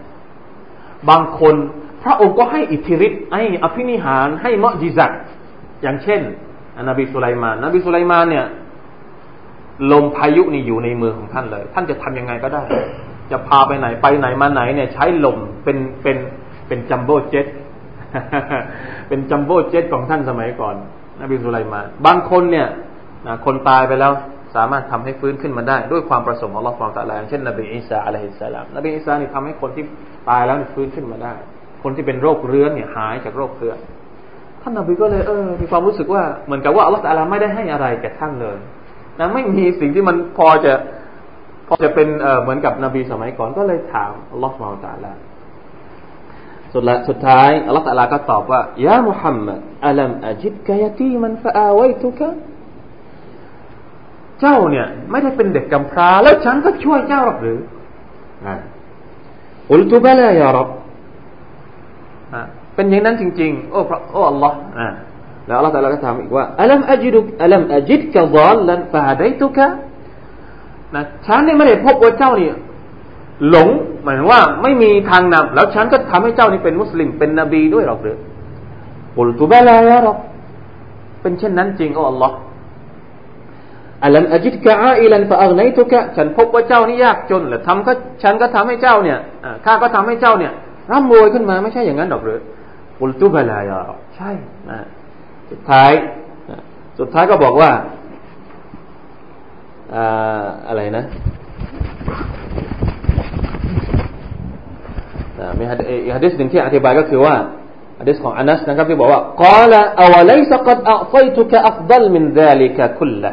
บางคนพระองค์ก็ให้อิทธิฤทธิ์ให้อภินิหารให้มอจิซัตอย่างเช่นนบีสุไลมานนบีสุไลมานเนี่ย ลมพายุนี่อยู่ในมือของท่านเลย ท่านจะทำยังไงก็ได้ จะพาไปไหนไปไหนมาไหนเนี่ย ใช้ลมเป็นเป็นเป็นจัมโบ้เจ็ตเป็นจัมโบ้เจ็ตของท่านสมัยก่อนนบีสุไลมานบางคนเนี่ย คนตายไปแล้วสามารถทำให้ฟื้นขึ้นมาได้ ด้วยความประสงค์ของลอฟองตะลาเช่นนบีอิสาอะลัยฮิสสลามนบีอิสานี่ทำให้คนที่ตายแล้วฟื้นขึ้นมาได้ คนที่เป็นโรคเรื้อนเนี่ยหายจากโรคเรื้อนท่านนบีก็เลยเออมีความรู้สึกว่าเหมือนกับว่าอัลลอฮฺตะลาไม่ได้ให้อะไรแก่ท่านเลยนะไม่มีสิ่งที่มันพอจะพอจะเป็นเหมือนกับนบีสมัยก่อนก็เลยถามอัลลอฮฺมาตาลาสุดละสุดท้ายอัลลอฮฺตาลาก็ตอบว่ายามุฮัมมัดอัลัมอจิดกายตีมันฟะอาไวทุกะ เจ้าเนี่ย ไม่ได้เป็นเด็กกำพร้า แล้วฉันก็ช่วยเจ้าหรอกหรืออุลตุบะลายารับเป็นอย่างนั้นจริง ๆ โอ้พระโอ้อัลลอฮ์แล้วอัลลอฮฺตาลาก็ถามอีกว่าอัลัมอจิดุอัลัมอจิดกะดอลลันฟะฮดัยตุกะนะฉันนี่ไม่ได้พบว่าเจ้านี่หลงหมายถึงว่าไม่มีทางนำแล้วฉันก็ทำให้เจ้านี่เป็นมุสลิมเป็นนบีด้วยหรอกหรือปุลตุบะลายะหรอกเป็นเช่นนั้นจริงโอ้ Allah อั อัลัมอจิตกะอาอิลันฟาอัลไนทุกะฉันพบว่าเจ้านี่ยากจนแหละทำก็ฉันก็ทำให้เจ้าเนี่ยข้าก็ทำให้เจ้าเนี่ยร่ำรวยขึ้นมาไม่ใช่อย่างนั้นหรอกหรือปุลตุบลาย่าใช่นะสุดท้ายสุดท้ายก็บอกว่าอะไรนะมีฮะดิษหนึ่งที่อธิบายก็คือว่าฮะดิษของอานัสนะครับที่บอกว่ากล่าวอวไลสกัดอัตัยตุกะอัฟดัลมินซาลิกคุลละ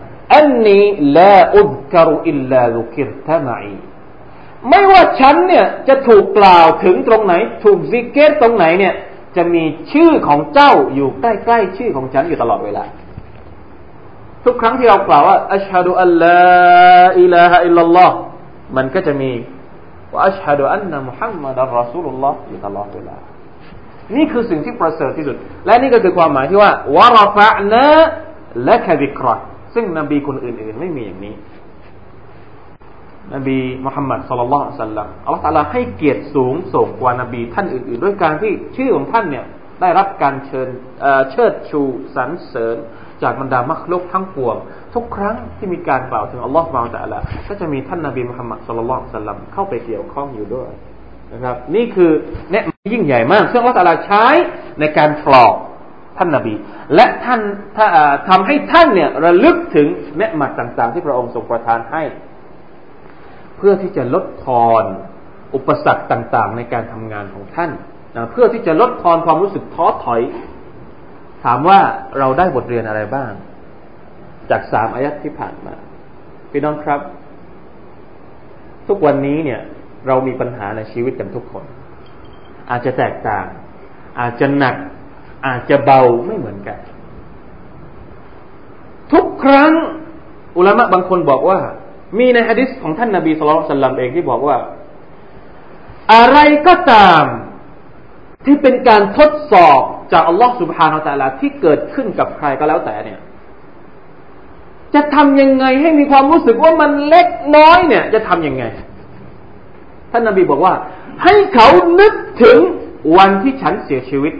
อันนี้ละอุดกรุอิลลาลุกิรตมัยไม่ว่าฉันเนี่ยจะถูกกล่าวถึงตรงไหน ถูกซิกเกตตรงไหนเนี่ย จะมีชื่อของเจ้าอยู่ใกล้ๆชื่อของฉันอยู่ตลอดเวลา ทุกครั้งที่เรากล่าวว่าอัชฮะดุอัลลอฮอิลาฮะอิลลัลลอฮ์มันก็จะมีว่าอัชฮะดุอันนะมุฮัมมัดอัลรอซูลุลลอฮ์อยู่ตลอดเวลา นี่คือสิ่งที่ประเสริฐที่สุด และนี่ก็คือความหมายที่ว่าวะรฟะนะและคดิกร ซึ่งนบีคนอื่น ๆ ไม่มีอย่างนี้ นบีมุฮัมมัดสุลลัลสัลลัมอัลลอฮฺตาลาให้เกียรติสูงส่งกว่านบีท่านอื่น ๆ ด้วยการที่ชื่อของท่านเนี่ยได้รับการเชิญเชิดชูสรรเสริญ จากบรรดามักลุกทั้งปวง ทุกครั้งที่มีการกล่าวถึงอัลลอฮฺบางแต่ละก็จะมีท่านนบีมุฮัมมัดสุลลัลสัลลัมเข้าไปเกี่ยวข้องอยู่ด้วยนะครับ นี่คือเนี่ยยิ่งใหญ่มาก ซึ่งอัลลอฮฺตาลาใช้ในการปลอบ ท่านนบี และท่านทำให้ท่านเนี่ยระลึกถึงเนืหมัดต่างๆ ที่พระองค์ทรงประทานให้ เพื่อที่จะลดทอนอุปสรรคต่างๆ ในการทำงานของท่านนะเพื่อที่จะลดทอนความรู้สึกท้อถอย ถามว่าเราได้บทเรียนอะไรบ้าง จากสามอายัดที่ผ่านมาพี่น้องครับ ทุกวันนี้เนี่ย เรามีปัญหาในชีวิตกันทุกคน อาจจะแตกต่าง อาจจะหนัก อาจจะเบาไม่เหมือนกัน ทุกครั้ง อุลามะบางคนบอกว่า มีในฮะดิษของท่านนาบีสุลต่านเองที่บอกว่า อะไรก็ตามที่เป็นการทดสอบจากอัลลอฮฺสุบฮานาอัลลอฮที่เกิดขึ้นกับใครก็แล้วแต่เนี่ย จะทำยังไงให้มีความรู้สึกว่ามันเล็กน้อยเนี่ย จะทำยังไง ท่านนาบีบอกว่า ให้เขานึกถึงวันที่ฉันเสียชีวิต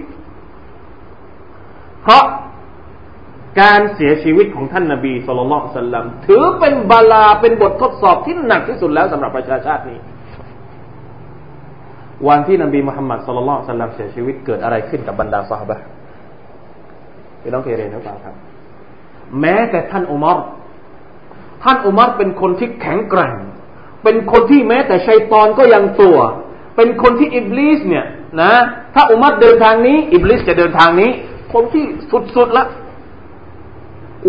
เพราะการเสียชีวิตของท่านนาบีสุลต่านสัลลัมถือเป็นบาลาเป็นบททดสอบที่หนักที่สุดแล้วสำหรับประชาชาตินี้ วันที่นบีมุฮัมมัดสุลลัลสัลลัมเสียชีวิตเกิดอะไรขึ้นกับบรรดาสหบะพี่น้องเคยเรียนหรือเปล่าครับ แม้แต่ท่านอุมารท่านอุมารเป็นคนที่แข็งแกร่ง เป็นคนที่แม้แต่ชัยตอนก็ยังตัว เป็นคนที่อิบลิสเนี่ยนะ ถ้าอุมารเดินทางนี้ อิบลิสจะเดินทางนี้ คนที่สุดๆละ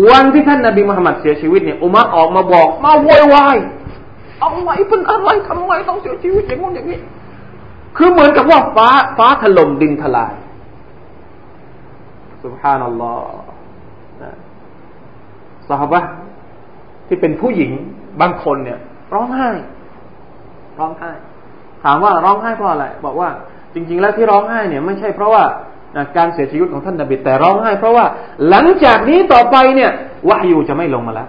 วันที่ท่านนบีมุฮัมมัดเสียชีวิตเนี่ยอุมารออกมาบอก มาโวยวายเอาไว้เป็นอะไรทำไมต้องเสียชีวิตอย่างงู้นอย่างนี้ คือเหมือนกับว่าฟ้าฟ้าถล่มดินทลายสุบฮานัลลอฮ์สาบะที่เป็นผู้หญิงบางคนเนี่ย ร้องไห้ ร้องไห้ ถามว่าร้องไห้เพราะอะไร บอกว่า จริง ๆ แล้วที่ร้องไห้เนี่ย ไม่ใช่เพราะว่า การเสียชีวิตของท่านนบีแต่ร้องไห้เพราะว่าหลังจากนี้ต่อไปเนี่ยวะยูจะไม่ลงมาแล้ว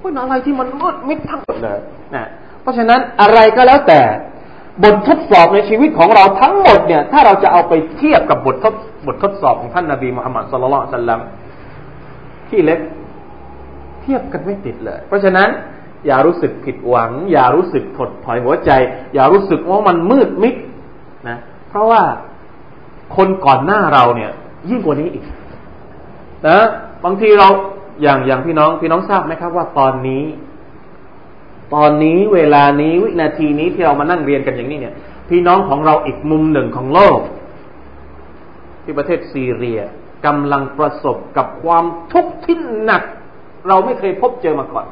เป็นอะไรที่มันมืดมิดทั้งหมดเลยนะเพราะฉะนั้นอะไรก็แล้วแต่ บททดสอบในชีวิตของเราทั้งหมดเนี่ยถ้าเราจะเอาไปเทียบกับบททดบททดสอบของท่านนาบีมุฮัมมัดสุลลัลสัลลัมที่เล็กเทียบกันไม่ติดเลย เพราะฉะนั้นอย่ารู้สึกผิดหวัง อย่ารู้สึกถดถอยหัวใจ อย่ารู้สึกว่ามันมืดมิดนะ เพราะว่าคนก่อนหน้าเราเนี่ย ยิ่งกว่านี้อีก นะบางทีเราอย่างอย่างพี่น้องพี่น้องทราบไหมครับว่าตอนนี้ ตอนนี้เวลานี้วินาทีนี้ที่เรามานั่งเรียนกันอย่างนี้เนี่ย พี่น้องของเราอีกมุมหนึ่งของโลก ที่ประเทศซีเรียกำลังประสบกับความทุกข์ที่หนัก เราไม่เคยพบเจอมาก่อน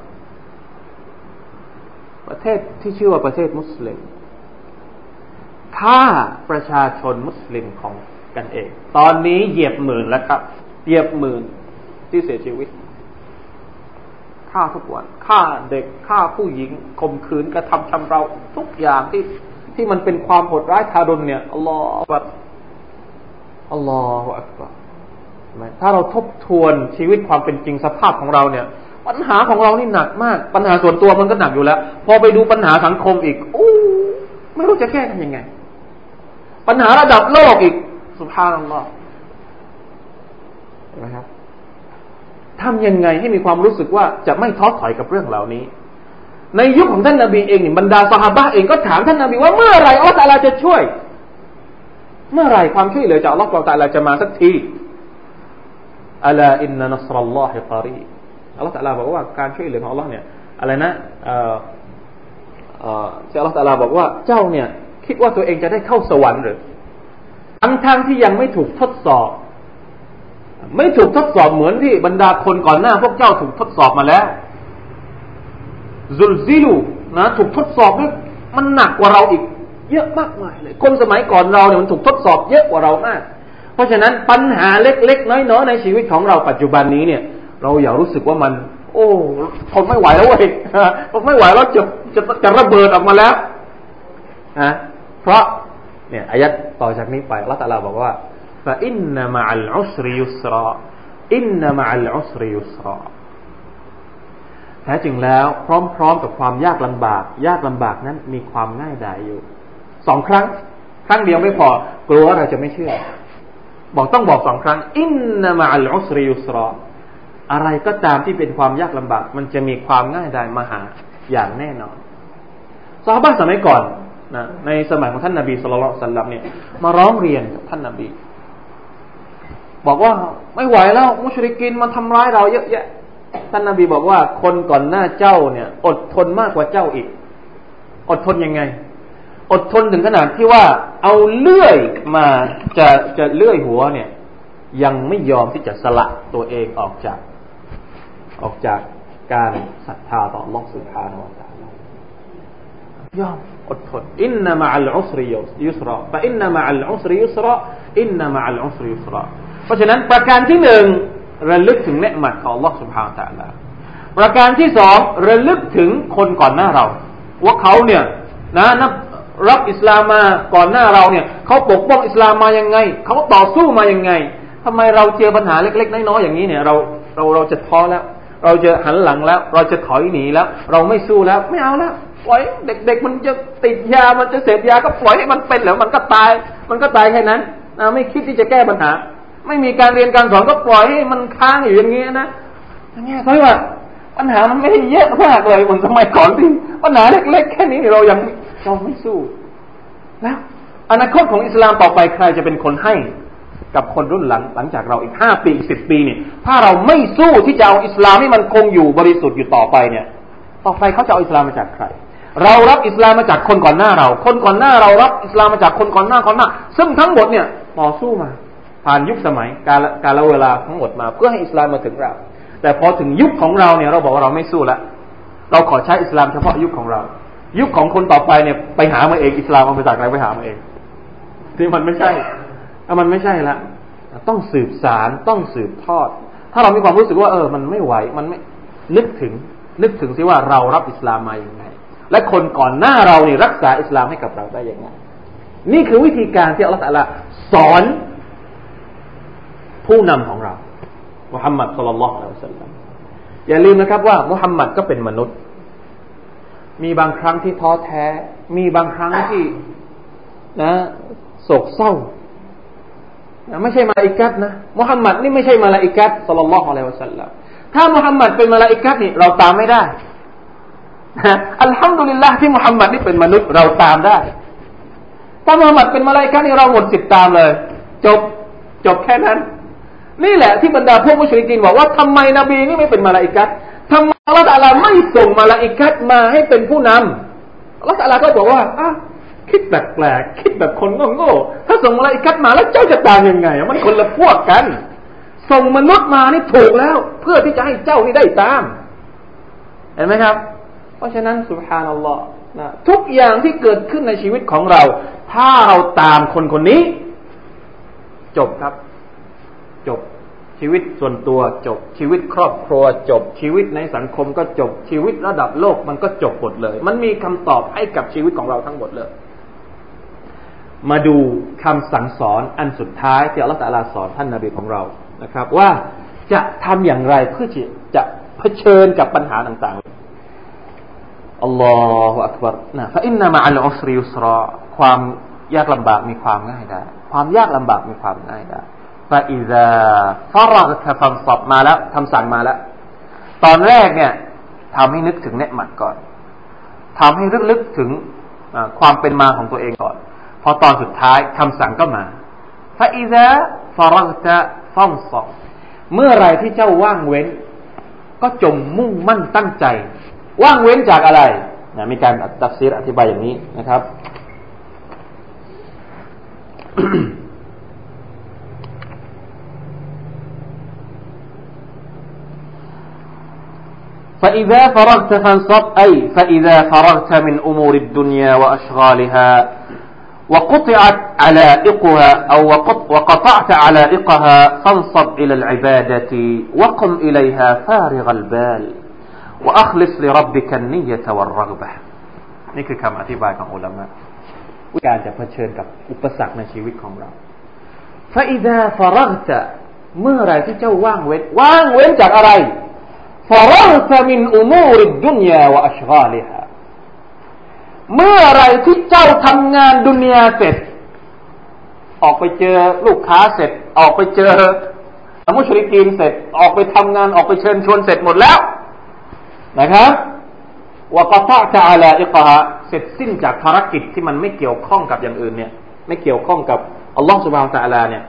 ประเทศที่ชื่อว่าประเทศมุสลิม ถ้าประชาชนมุสลิมของกันเอง ตอนนี้เหยียบหมื่นแล้วครับ เหยียบหมื่นที่เสียชีวิตฆ่าทุกวันฆ่าเด็กฆ่าผู้หญิงข่มขืนกระทำชำเราทุกอย่างที่ที่มันเป็นความโหดร้ายทารุณเนี่ยอัลลอฮฺแบบอัลลอฮฺอักบารถ้าเราทบทวนชีวิตความเป็นจริงสภาพของเราเนี่ย ปัญหาของเรานี่หนักมาก ปัญหาส่วนตัวมันก็หนักอยู่แล้ว พอไปดูปัญหาสังคมอีกอู้ไม่รู้จะแก้กันยังไง ปัญหาระดับโลกอีกسبحان الله เห็นไหมครับทำยังไงให้มีความรู้สึกว่าจะไม่ท้อถอยกับเรื่องเหล่านี้ ในยุคของท่านนาบีเองบรรดาสหาบะเองก็ถามท่านนาบีว่าเมื่อไรอัลลอฮฺจะช่วย เมื่อไรความช่วยเหลือจากอัลลอฮฺตาลาจะมาสักทีألا إن نصر الله قريب อัลลอฮฺตาลาบอกว่าการช่วยเหลือของอัลลอฮ์เนี่ยอะไรนะเอ่อเอ่ออัลลอฮฺตาลาบอกว่าเจ้าเนี่ย คิดว่าตัวเองจะได้เข้าสวรรค์หรือทั้งทางที่ยังไม่ถูกทดสอบ ไม่ถูกทดสอบเหมือนที่บรรดาคนก่อนหน้า พวกเจ้าถูกทดสอบมาแล้วซุลซิลูนะถูกทดสอบด้วยมันหนักกว่าเราอีก เยอะมากมายเลย คนสมัยก่อนเราเนี่ยมันถูกทดสอบเยอะกว่าเรามาก เพราะฉะนั้นปัญหาเล็กๆ น้อยๆในชีวิตของเราปัจจุบันนี้เนี่ย เราอย่ารู้สึกว่ามัน โอ้ทนไม่ไหวแล้วเว้ยทนไม่ไหวแล้วจะจะจะระเบิดออกมาแล้วนะ เพราะเนี่ยอายัดต่อจากนี้ไปละตาลาบอกว่าฟาอินนามะอัลอุสริยุสรออินนามะอัลอุสริยุสรอแท้จริงแล้ว พร้อมๆกับความยากลำบาก ยากลำบากนั้นมีความง่ายดายอยู่สองครั้ง ครั้งเดียวไม่พอกลัวเราจะไม่เชื่อ บอกต้องบอกสองครั้ง อินนามะอัลอุสริยุสรออะไรก็ตามที่เป็นความยากลำบาก มันจะมีความง่ายดายมหาอย่างแน่นอนซาบ้านสมัยก่อน นะในสมัยของท่านนาบีสุลต่านลัมเนี่ยมาร้องเรียนกับท่านนาบี บอกว่าไม่ไหวแล้วมุชริกินมันทำร้ายเราเยอะแยะ ท่านนาบีบอกว่าคนก่อนหน้าเจ้าเนี่ย อดทนมากกว่าเจ้าอีก อดทนยังไง อดทนถึงขนาดที่ว่า เอาเลื่อยมาจะจะเลื่อยหัวเนี่ย ยังไม่ยอมที่จะสละตัวเองออกจาก ออกจากการศรัทธาต่อลอกสุดท้ายนะวะยอม อดทนอินนามาอัลอุสริยุสรอฟะอินนามาอัลอุสริยุสรออินนามาอัลอุสริยุสรอเพราะฉะนั้นประการที่หนึ่งระลึกถึงเนืหมัดของ Allah سبحانه และ تعالى ประการที่สองระลึกถึงคนก่อนหน้าเรา ว่าเขาเนี่ยนะนับรับอิสลามมาก่อนหน้าเราเนี่ยเขาปกป้องอิสลามมายังไงเขาต่อสู้มายังไง ทำไมเราเจอปัญหาเล็ก ๆ น้อยๆอย่างนี้เนี่ยเราเราเราจะท้อแล้ว เราจะหันหลังแล้ว เราจะถอยหนีแล้ว เราไม่สู้แล้วไม่เอาแล้ว ปล่อยเด็ก ๆ มันจะติดยา มันจะเสพยาก็ปล่อยให้มันเป็นแล้วมันก็ตาย มันก็ตายแค่นั้นนะไม่คิดที่จะแก้ปัญหา ไม่มีการเรียนการสอนก็ปล่อยให้มันค้างอยู่อย่างนี้นะอย่างเงี้ยเขาว่า ปัญหามันไม่ได้เยอะมากเลยเหมือนสมัยก่อนที่ปัญหาเล็ก ๆ แค่นี้เรายังเราไม่สู้แล้วอนาคตของอิสลามต่อไปใครจะเป็นคนให้กับคนรุ่นหลังหลังจากเราอีกห้าปีอีกสิบปีเนี่ย ถ้าเราไม่สู้ที่จะเอาอิสลามให้มันคงอยู่บริสุทธิ์อยู่ต่อไปเนี่ย ต่อไปเขาจะเอาอิสลามมาจากใคร เรารับอิสลามมาจากคนก่อนหน้าเรา คนก่อนหน้าเรารับอิสลามมาจากคนก่อนหน้าก่อนหน้า ซึ่งทั้งหมดเนี่ยต่อสู้มา ผ่านยุคสมัยการการละเวลาทั้งหมดมา เพื่อให้อิสลามมาถึงเรา แต่พอถึงยุคของเราเนี่ย เราบอกว่าเราไม่สู้ละเราขอใช้อิสลามเฉพาะยุคของเรา ยุคของคนต่อไปเนี่ยไปหามาเองอิสลามเอามาจากไหนไปหามาเองที่มันไม่ใช่ถ้ามันไม่ใช่ละต้องสืบสารต้องสืบทอด ถ้าเรามีความรู้สึกว่าเออ มันไม่ไหวมันไม่นึกถึง นึกถึงสิว่าเรารับอิสลามมาอย่างไง และคนก่อนหน้าเรานี่รักษาอิสลามให้กับเราได้อย่างไงนี่คือวิธีการที่อัลลอฮฺสอนผู้นำของเรามุฮัมมัดสุลลัลลอฮุอะลัยฮิสัลลัมอย่าลืมนะครับว่ามุฮัมมัดก็เป็นมนุษย์ มีบางครั้งที่ท้อแท้ มีบางครั้งที่นะโศกเศร้าไม่ใช่มาลาอิกัสนะมุฮัมมัดนี่ไม่ใช่มาลาอิกัสสัลลัลลอฮุอะลัยฮิวะสัลลัมถ้ามุฮัมมัดเป็นมาลาอิกัสนี่เราตามไม่ได้ الحمد لله ที่มุฮัมมัดนี่เป็นมนุษย์เราตามได้ ถ้ามุฮัมมัดเป็นมาลาอิกะฮฺนี่เราหมดสิทธิ์ตามเลย จบจบแค่นั้น นี่แหละที่บรรดาพวกมุชริกินบอกว่าทำไมนบีนี่ไม่เป็นมาลาอิกะฮฺทำไมอัลลอฮฺไม่ส่งมาลาอิกะฮฺมาให้เป็นผู้นำอัลลอฮฺก็บอกว่าอะคิดแปลกๆคิดแบบคนโง่ๆถ้าส่งมาลาอิกะฮฺมาแล้วเจ้าจะตามยังไง มันคนละพวกกัน ส่งมนุษย์มานี่ถูกแล้ว เพื่อที่จะให้เจ้านี่ได้ตาม เห็นไหมครับ เพราะฉะนั้นสุบฮานัลลอฮ์นะทุกอย่างที่เกิดขึ้นในชีวิตของเรา ถ้าเราตามคนคนนี้ จบครับ จบชีวิตส่วนตัวจบชีวิตครอบครัวจบชีวิตในสังคมก็จบชีวิตระดับโลกมันก็จบหมดเลย มันมีคำตอบให้กับชีวิตของเราทั้งหมดเลย มาดูคำสั่งสอนอันสุดท้ายที่อัลลอฮฺตะลาสอนท่านนาบีของเรานะครับ ว่าจะทำอย่างไรเพื่อจะเผชิญกับปัญหาต่างๆ อัลลอฮฺอักบารนะฟะอินนามะอัลอุสริยุสรอความยากลำบากมีความง่ายได้ ความยากลำบากมีความง่ายได้ฟาอิซาฟารกะฟันสอบมาแล้วคำสั่งมาแล้ว ตอนแรกเนี่ยทำให้นึกถึงเนืหมัดก่อนทำให้ลึกๆถึงความเป็นมาของตัวเองก่อน พอตอนสุดท้ายคำสั่งก็มาฟาอิซาฟารกะฟันสอบเมื่อไรที่เจ้าว่างเว้น ก็จงมุ่งมั่นตั้งใจ ว่างเว้นจากอะไรนะมีการตัดสินอธิบายอย่างนี้นะครับ فإذا فرغت فانصب أي فإذا فرغت من أمور الدنيا وأشغالها وقطعت علائقها أو وقطعت علائقها فانصب إلى العبادة وقم إليها فارغ البال وأخلص لربك النية والرغبة นี่คือคำอธิบายของอุลามะการจะเผชิญกับอุปสรรคในชีวิตของเรา فإذافرغت เมื่อไรที่เจ้าว่างเว้นว่างเว้นจากอะไรฟารักจะมินอุมูริดุนยาวะอัชกาลิฮะเมื่อไรที่เจ้าทำงานดุนยาเสร็จ ออกไปเจอลูกค้าเสร็จ ออกไปเจอมุชริกีนเสร็จ ออกไปทำงานออกไปเชิญชวนเสร็จหมดแล้ว นะครับوقطعت علائقها เสร็จสิ้นจากภารกิจที่มันไม่เกี่ยวข้องกับอย่างอื่นเนี่ย ไม่เกี่ยวข้องกับอัลลอฮฺ سبحانه وتعالى เนี่ย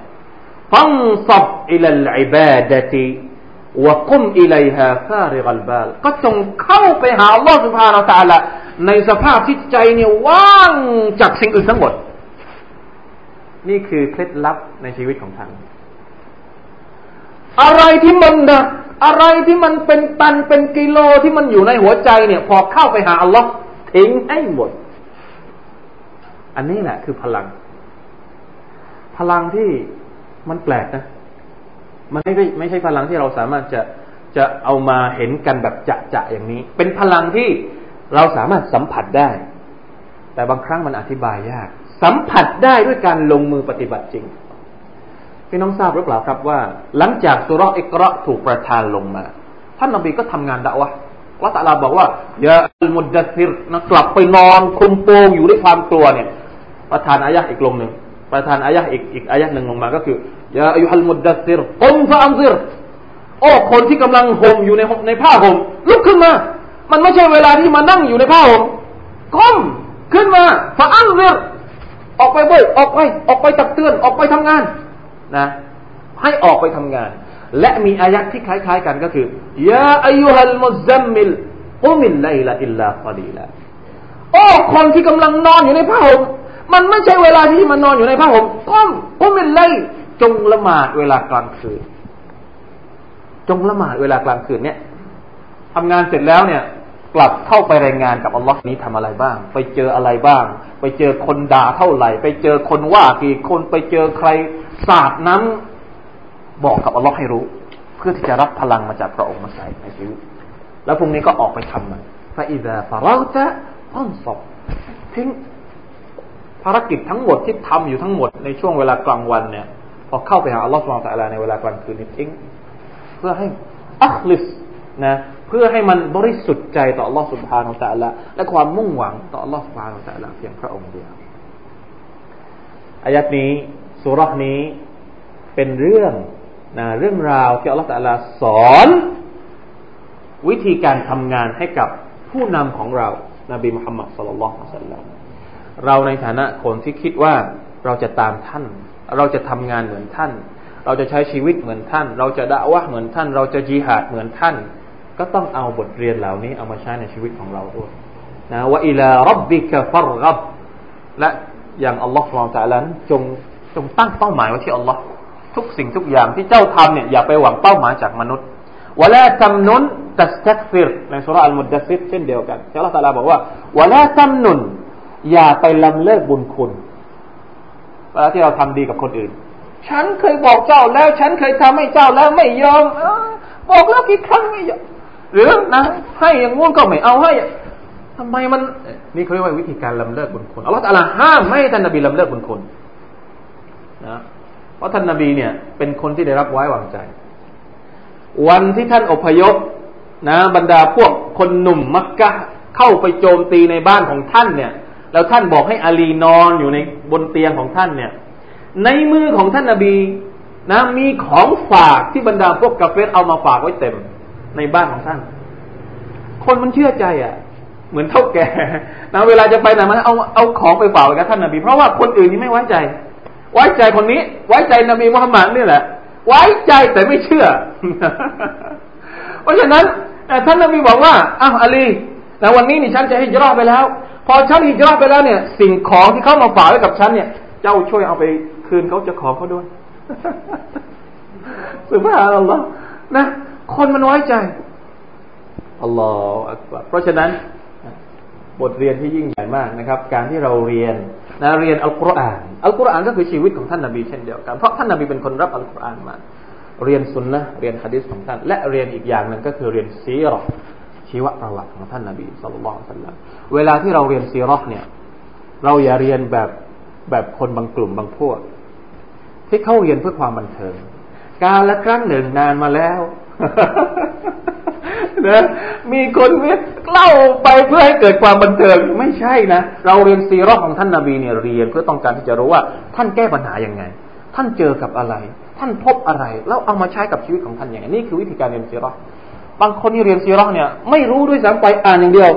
فانصب إلى العبادة وقم إليها فارغ البال ก็จงเข้าไปหาอัลลอฮฺสุบฮานตะอัลาในสภาพที่ใจเนี่ยว่างจากสิ่งอื่นทั้งหมด นี่คือเคล็ดลับในชีวิตของท่าน อะไรที่มันนะอะไรที่มันเป็นตันเป็นกิโลที่มันอยู่ในหัวใจเนี่ย พอเข้าไปหาอัลลอฮ์ทิ้งให้หมด อันนี้แหละคือพลัง พลังที่มันแปลกนะ มันไม่ใช่ไม่ใช่พลังที่เราสามารถจะจะเอามาเห็นกันแบบจะจะอย่างนี้ เป็นพลังที่เราสามารถสัมผัสได้ แต่บางครั้งมันอธิบายยาก สัมผัสได้ด้วยการลงมือปฏิบัติจริง พี่น้องทราบหรือเปล่าครับว่า หลังจากสุรอิกระถูกประทานลงมา ท่านนบีก็ทำงานดะวะละตาลาบอกว่าอย่าอัลมุดดัซิรนะกลับไปนอนคุมโปงอยู่ด้วยความกลัวเนี่ย ประทานอายะอีกลงหนึ่งประทานอายะฮฺอีกอีกอายะฮฺหนึ่งลงมาก็คือيا أيها المدثر قم فأنذر โอ้คนที่กำลังห่มอยู่ในในผ้าห่มลุกขึ้นมา มันไม่ใช่เวลาที่มานั่งอยู่ในผ้าห่มقم ขึ้นมา فأنذر ออกไปเว้ออกไปออกไปตักเตือนออกไปทำงาน นะ ให้ออกไปทำงาน และมีอายะฮฺที่คล้ายๆ กันก็คือيا أيها المزمل قم الليل إلا قليلاโอ้คนที่กำลังนอนอยู่ในผ้าห่มมันไม่ใช่เวลาที่มันนอนอยู่ในผ้าห่มก้มกุมิลไลจงละหมาดเวลากลางคืน จงละหมาดเวลากลางคืนเนี่ยทำงานเสร็จแล้วเนี่ย กลับเข้าไปรายงานกับอัลลอฮ์นี้ทำอะไรบ้าง ไปเจออะไรบ้าง ไปเจอคนด่าเท่าไหร่ ไปเจอคนว่ากี่คนไปเจอใครศาสตร์นั้น บอกกับอัลลอฮ์ให้รู้ เพื่อที่จะรับพลังมาจากพระองค์มาใส่ในชีวิตแล้วพรุ่งนี้ก็ออกไปทำมันฟาอิดะฟาเราจะต้นศพทิ้งภารกิจทั้งหมดที่ทำอยู่ทั้งหมดในช่วงเวลากลางวันเนี่ยพอเข้าไปหาอัลลอฮ์สุบฮานตะลาในเวลากลางคืนนี่ทิ้ง เพื่อให้อัคลิส นะเพื่อให้มันบริสุทธิ์ใจต่ออัลลอฮ์สุบฮานาตะลาและความมุ่งหวังต่ออัลลอฮ์สุบฮานาตะลาเพียงพระองค์เดียวอายัดนี้สุรษนี้เป็นเรื่องนะเรื่องราวที่อัลลอฮฺตะลาสอน วิธีการทำงานให้กับผู้นำของเรานบีมุฮัมมัดสุลลัลสัลลัมเราในฐานะคนที่คิดว่าเราจะตามท่าน เราจะทำงานเหมือนท่าน เราจะใช้ชีวิตเหมือนท่าน เราจะด่าวะเหมือนท่าน เราจะจีหาดเหมือนท่าน ก็ต้องเอาบทเรียนเหล่านี้เอามาใช้ในชีวิตของเราด้วยนะว่าอิลารับบิกะฟรกับและอย่างอัลลอฮฺสุลตานจงจงตั้งเป้าหมายไว้ที่อัลลอฮ์ทุกสิ่งทุกอย่างที่เจ้าทำเนี่ยอย่าไปหวังเป้าหมายจากมนุษย์วะลาตำนุนตัสตักฟิรในสุรอัลมุดดัซิรเช่นเดียวกันอัลลอฮฺตาลาบอกว่าวะลาตำนุนอย่าไปลำเลิกบุญคุณเวลาที่เราทำดีกับคนอื่น ฉันเคยบอกเจ้าแล้ว ฉันเคยทำให้เจ้าแล้วไม่ยอมบอกแล้วกี่ครั้งไม่ยอม หรือนะให้อย่างง่วงก็ไม่เอาให้ทำไมมัน นี่เขาเรียกว่าวิธีการลำเลิกบุญคุณอัลลอฮฺตาลาห้ามไม่ให้ท่านนบีลำเลิกบุญคุณนะเพราะท่านนบีเนี่ย เป็นคนที่ได้รับไว้วางใจ วันที่ท่านอพยพนะ บรรดาพวกคนหนุ่มมักกะเข้าไปโจมตีในบ้านของท่านเนี่ย แล้วท่านบอกให้อาลีนอนอยู่ในบนเตียงของท่านเนี่ย ในมือของท่านนาบีนะมีของฝากที่บรรดาพวกกาเฟสเอามาฝากไว้เต็ม ในบ้านของท่าน คนมันเชื่อใจอะ เหมือนเท่าแก่นะเวลาจะไปไหนมันเอาเอาของไปฝากไว้กับท่านนาบีเพราะว่าคนอื่นนี่ไม่ไว้ใจ ไว้ใจคนนี้ ไว้ใจนบีมุฮัมมัดนี่แหละ ไว้ใจแต่ไม่เชื่อ เพราะฉะนั้นท่านนบีบอกว่าอ้าวอาลีแต่วันนี้นี่ฉันจะฮิจรอไปแล้ว พอฉันฮิจรอไปแล้วเนี่ย สิ่งของที่เขามาฝากไว้กับฉันเนี่ย เจ้าช่วยเอาไปคืนเขาจะขอเขาด้วยสุภาพอัลลอฮ์นะ คนมันไว้ใจอัลลอฮฺเพราะฉะนั้นบทเรียนที่ยิ่งใหญ่มากนะครับ การที่เราเรียนนะเรียนอัลกุรอานอัลกุรอานก็คือชีวิตของท่านนาบีเช่นเดียวกันเพราะท่านนาบีเป็นคนรับอัลกุรอานมา เรียนสุนนะเรียนฮะดิษของท่าน และเรียนอีกอย่างหนึ่งก็คือเรียนซีรอชีวประวัติของท่านนาบีสุลต่านสัลลัมเวลาที่เราเรียนซีรอเนี่ย เราอย่าเรียนแบบแบบคนบางกลุ่มบางพวก ที่เข้าเรียนเพื่อความบันเทิง การละครั้งหนึ่งนานมาแล้ว นะมีคนเล่าไปเพื่อให้เกิดความบันเทิงไม่ใช่นะ เราเรียนซีรอของท่านนาบีเนี่ยเรียนเพื่อต้องการที่จะรู้ว่า ท่านแก้ปัญหายังไง ท่านเจอกับอะไร ท่านพบอะไร แล้วเอามาใช้กับชีวิตของท่านอย่างไงนี่คือวิธีการเรียนซีรอบางคนที่เรียนซีรอเนี่ย ไม่รู้ด้วยซ้ำไปอ่านอย่างเดียว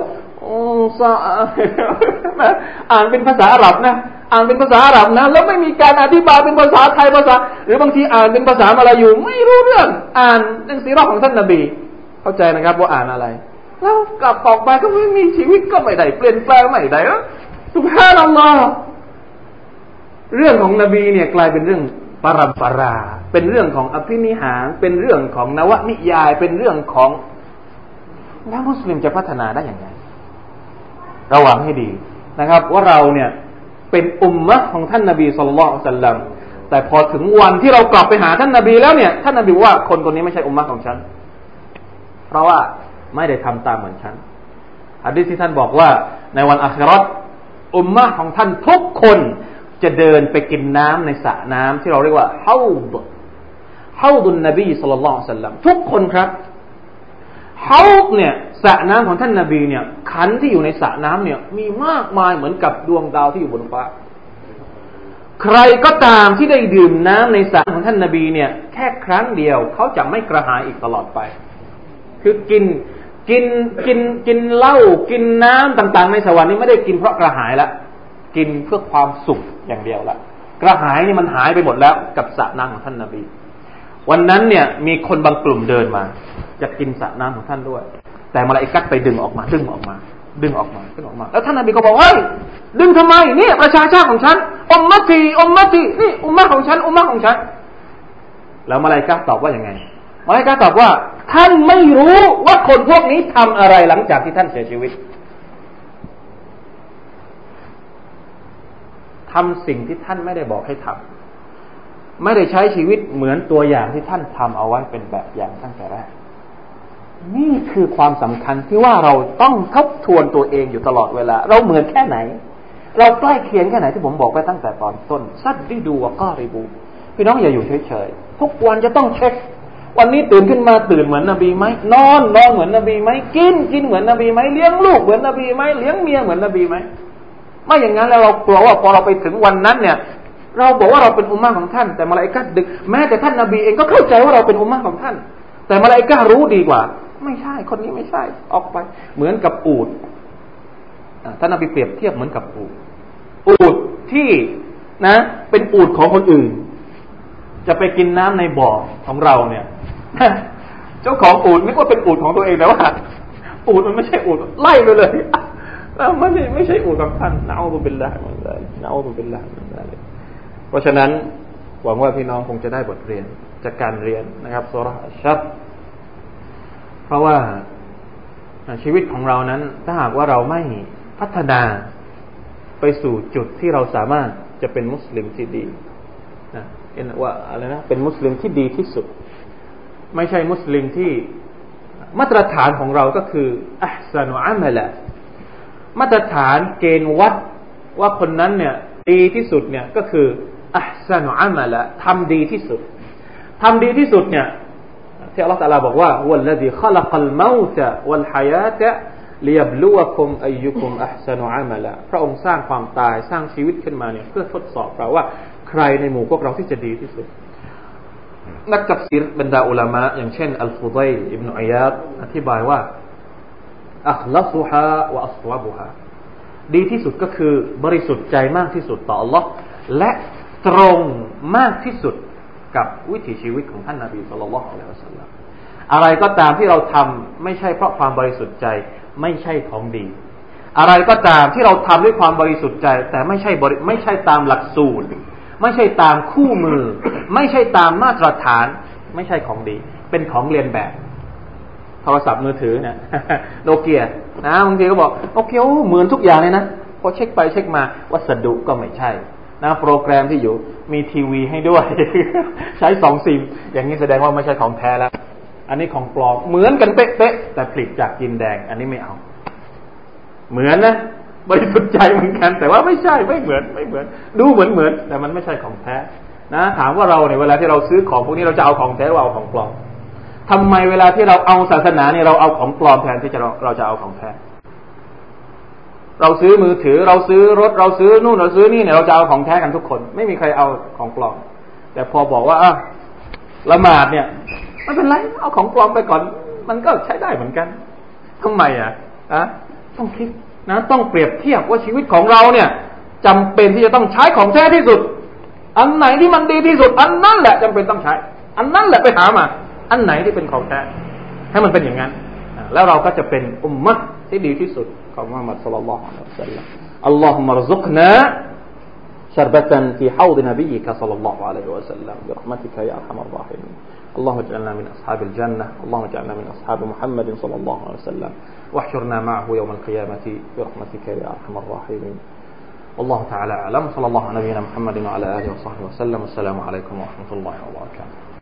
อ่านเป็นภาษาอาหรับนะอ่านเป็นภาษาอาหรับนะแล้วไม่มีการอธิบายเป็นภาษาไทยภาษา หรือบางทีอ่านเป็นภาษามาลายูไม่รู้เรื่อง อ่านหนังสือรอบของท่านนบี เข้าใจนะครับว่าอ่านอะไร แล้วกลับออกมาก็ไม่มีชีวิตก็ไม่ได้เปลี่ยนแปลงไม่ได้สุภาพนัลลอฮ์เรื่องของนบีเนี่ยกลายเป็นเรื่องปรำปรา เป็นเรื่องของอภินิหาร เป็นเรื่องของนวนิยาย เป็นเรื่องของแล้วมุสลิมจะพัฒนาได้อย่างไร ระวังให้ดีนะครับ ว่าเราเนี่ยเป็นอุมมะของท่านนาบีสุลต่านสัลลัมแต่พอถึงวันที่เรากลับไปหาท่านนาบีแล้วเนี่ย ท่านนาบีว่าคนคนนี้ไม่ใช่อุมมะของฉัน เพราะว่าไม่ได้ทำตามเหมือนฉันฮะดีษที่ท่านบอกว่าในวันอัคราตอุมมะของท่านทุกคนจะเดินไปกินน้ำในสระน้ำที่เราเรียกว่าเฮาดเฮาดุนนบีสุลต่านสัลลัมทุกคนครับ เฮาเนี่ยสระน้ำของท่านนาบีเนี่ย ขันที่อยู่ในสระน้ำเนี่ย มีมากมายเหมือนกับดวงดาวที่อยู่บนฟ้า ใครก็ตามที่ได้ดื่มน้ำในสระของท่านนาบีเนี่ย แค่ครั้งเดียวเขาจะไม่กระหายอีกตลอดไป คือกินกินกินกินเหล้ากินน้ำต่าง ๆ ในสวรรค์นี้ไม่ได้กินเพราะกระหายละกินเพื่อความสุขอย่างเดียวละกระหายนี่มันหายไปหมดแล้วกับสระน้ำของท่านนาบี วันนั้นเนี่ยมีคนบางกลุ่มเดินมา จะกินสระน้ำของท่านด้วย แต่มาลาอิกัดไปดึงออกมา ดึงออกมา ดึงออกมาดึงออกมา แล้วท่านนบีก็บอกเฮ้ยดึงทำไมนี่ประชาชาติของฉันอมมะตีอมมะตีนี่อุมมะของฉันอุมมะของฉัน แล้วมาลาอิกัดตอบว่าอย่างไงมาลาอิกัดตอบว่า ท่านไม่รู้ว่าคนพวกนี้ทำอะไรหลังจากที่ท่านเสียชีวิตทำสิ่งที่ท่านไม่ได้บอกให้ทำไม่ได้ใช้ชีวิตเหมือนตัวอย่างที่ท่านทำเอาไว้เป็นแบบอย่างตั้งแต่แรก นี่คือความสำคัญที่ว่าเราต้องทบทวนตัวเองอยู่ตลอดเวลา เราเหมือนแค่ไหน เราใกล้เคียงแค่ไหนที่ผมบอกไปตั้งแต่ตอนต้นซัดดิดูว่าก็ริบูพี่น้องอย่าอยู่เฉยๆทุกวันจะต้องเช็ค วันนี้ตื่นขึ้นมาตื่นเหมือนนบีไหมนอนนอนเหมือนนบีไหมกินกินเหมือนนบีไหมเลี้ยงลูกเหมือนนบีไหมเลี้ยงเมียเหมือนนบีไหมไม่อย่างนั้นแล้วเรากลัวว่าพอเราไปถึงวันนั้นเนี่ย เราบอกว่าเราเป็นอุมมาของท่าน แต่มาลายกาดึกแม้แต่ท่านนบีเองก็เข้าใจว่าเราเป็นอุมมาของท่าน แต่มาลายการู้ดีกว่า ไม่ใช่คนนี้ไม่ใช่ ออกไป เหมือนกับอูดท่านนบีเปรียบเทียบเหมือนกับอูดอูดที่นะ เป็นอูดของคนอื่น จะไปกินน้ำในบ่อของเราเนี่ยเจ้าของอูดไม่ว่าเป็นอูดของตัวเองแต่ว่าอูดมันไม่ใช่อูดไล่ไปเลยไม่ใช่ไม่ใช่อูดของท่านนาอุบิลละมันเลยนาอุบิลละมันเลยเพราะฉะนั้นหวังว่าพี่น้องคงจะได้บทเรียน จากการเรียนนะครับสุรชัดเพราะว่าชีวิตของเรานั้น ถ้าหากว่าเราไม่พัฒนาไปสู่จุดที่เราสามารถจะเป็นมุสลิมที่ดีนะเอ็นว่าอะไรนะเป็นมุสลิมที่ดีที่สุด ไม่ใช่มุสลิมที่มาตรฐานของเราก็คืออัลสนุอัมละมาตรฐานเกณฑ์วัดว่าคนนั้นเนี่ย ดีที่สุดเนี่ยก็คืออัลสนุอัมละทำดีที่สุด ทำดีที่สุดเนี่ยที่อัลลอฮฺตะลาบอกว่าวัลลดีขลักัลมาตะวัลฮายาตะลียบลูวคุมอายุคุมอัพสนุอามาละพระองค์สร้างความตายสร้างชีวิตขึ้นมาเนี่ยเพื่อทดสอบเราว่าใครในหมู่พวกเราที่จะดีที่สุด นักตัฟซีรบรรดาอุลามะอย่างเช่นอัลฟุดัยอิบนุอัยาดอธิบายว่าอัคลัสุฮาและอัสวาบุฮาดีที่สุดก็คือบริสุทธิ์ใจมากที่สุดต่อ Allah และตรงมากที่สุด กับวิถีชีวิตของท่านนาบีสุลต่านละอัลลอฮฺสัลลัมอะไรก็ตามที่เราทำไม่ใช่เพราะความบริสุทธิ์ใจไม่ใช่ของดี อะไรก็ตามที่เราทำด้วยความบริสุทธิ์ใจ แต่ไม่ใช่บริไม่ใช่ตามหลักสูตร ไม่ใช่ตามคู่มือ ไม่ใช่ตามมาตรฐาน ไม่ใช่ของดี เป็นของเรียนแบบ โทรศัพท์มือถือเนี่ยโนเกียนะบางทีก็บอกโอเคเหมือนทุกอย่างเลยนะพอเช็คไปเช็คมาวัสดุก็ไม่ใช่ นะโปรแกรมที่อยู่ มีทีวีให้ด้วย ใช้สองซิม อย่างนี้แสดงว่าไม่ใช่ของแท้แล้ว อันนี้ของปลอมเหมือนกันเป๊ะๆแต่ผลิตจากกินแดง อันนี้ไม่เอา เหมือนนะบริสุทธิ์ใจเหมือนกัน แต่ว่าไม่ใช่ไม่เหมือนไม่เหมือน ดูเหมือนเหมือนแต่มันไม่ใช่ของแท้ นะ ถามว่าเราเนี่ยเวลาที่เราซื้อของพวกนี้เราจะเอาของแท้หรือเอาของปลอมทำไมเวลาที่เราเอาศาสนาเนี่ยเราเอาของปลอมแทนที่จะเราเราจะเอาของแท้ เราซื้อมือถือเราซื้อรถเราซื้อนู่นเราซื้อนี่เนี่ยเราจะเอาของแท้กันทุกคน ไม่มีใครเอาของปลอม แต่พอบอกว่าอะละหมาดเนี่ยไม่เป็นไรเอาของปลอมไปก่อน มันก็ใช้ได้เหมือนกันทำไมอะอะต้องคิดนะ ต้องเปรียบเทียบว่าชีวิตของเราเนี่ยจำเป็นที่จะต้องใช้ของแท้ที่สุด อันไหนที่มันดีที่สุด อันนั้นแหละจำเป็นต้องใช้ อันนั้นแหละไปหามา อันไหนที่เป็นของแท้ให้มันเป็นอย่างนั้นแล้วเราก็จะเป็นอุมมะที่ดีที่สุด محمد صلى الله عليه وسلم اللهم ارزقنا شربة في حوض نبيك صلى الله عليه وسلم برحمتك يا أرحم الراحمين اللهم اجعلنا من أصحاب الجنة اللهم اجعلنا من أصحاب محمد صلى الله عليه وسلم واحشرنا معه يوم القيامة برحمتك يا أرحم الراحمين والله تعالى أعلم صلى الله على نبينا محمد وعلى آله وصحبه وسلم والسلام عليكم ورحمة الله وبركاته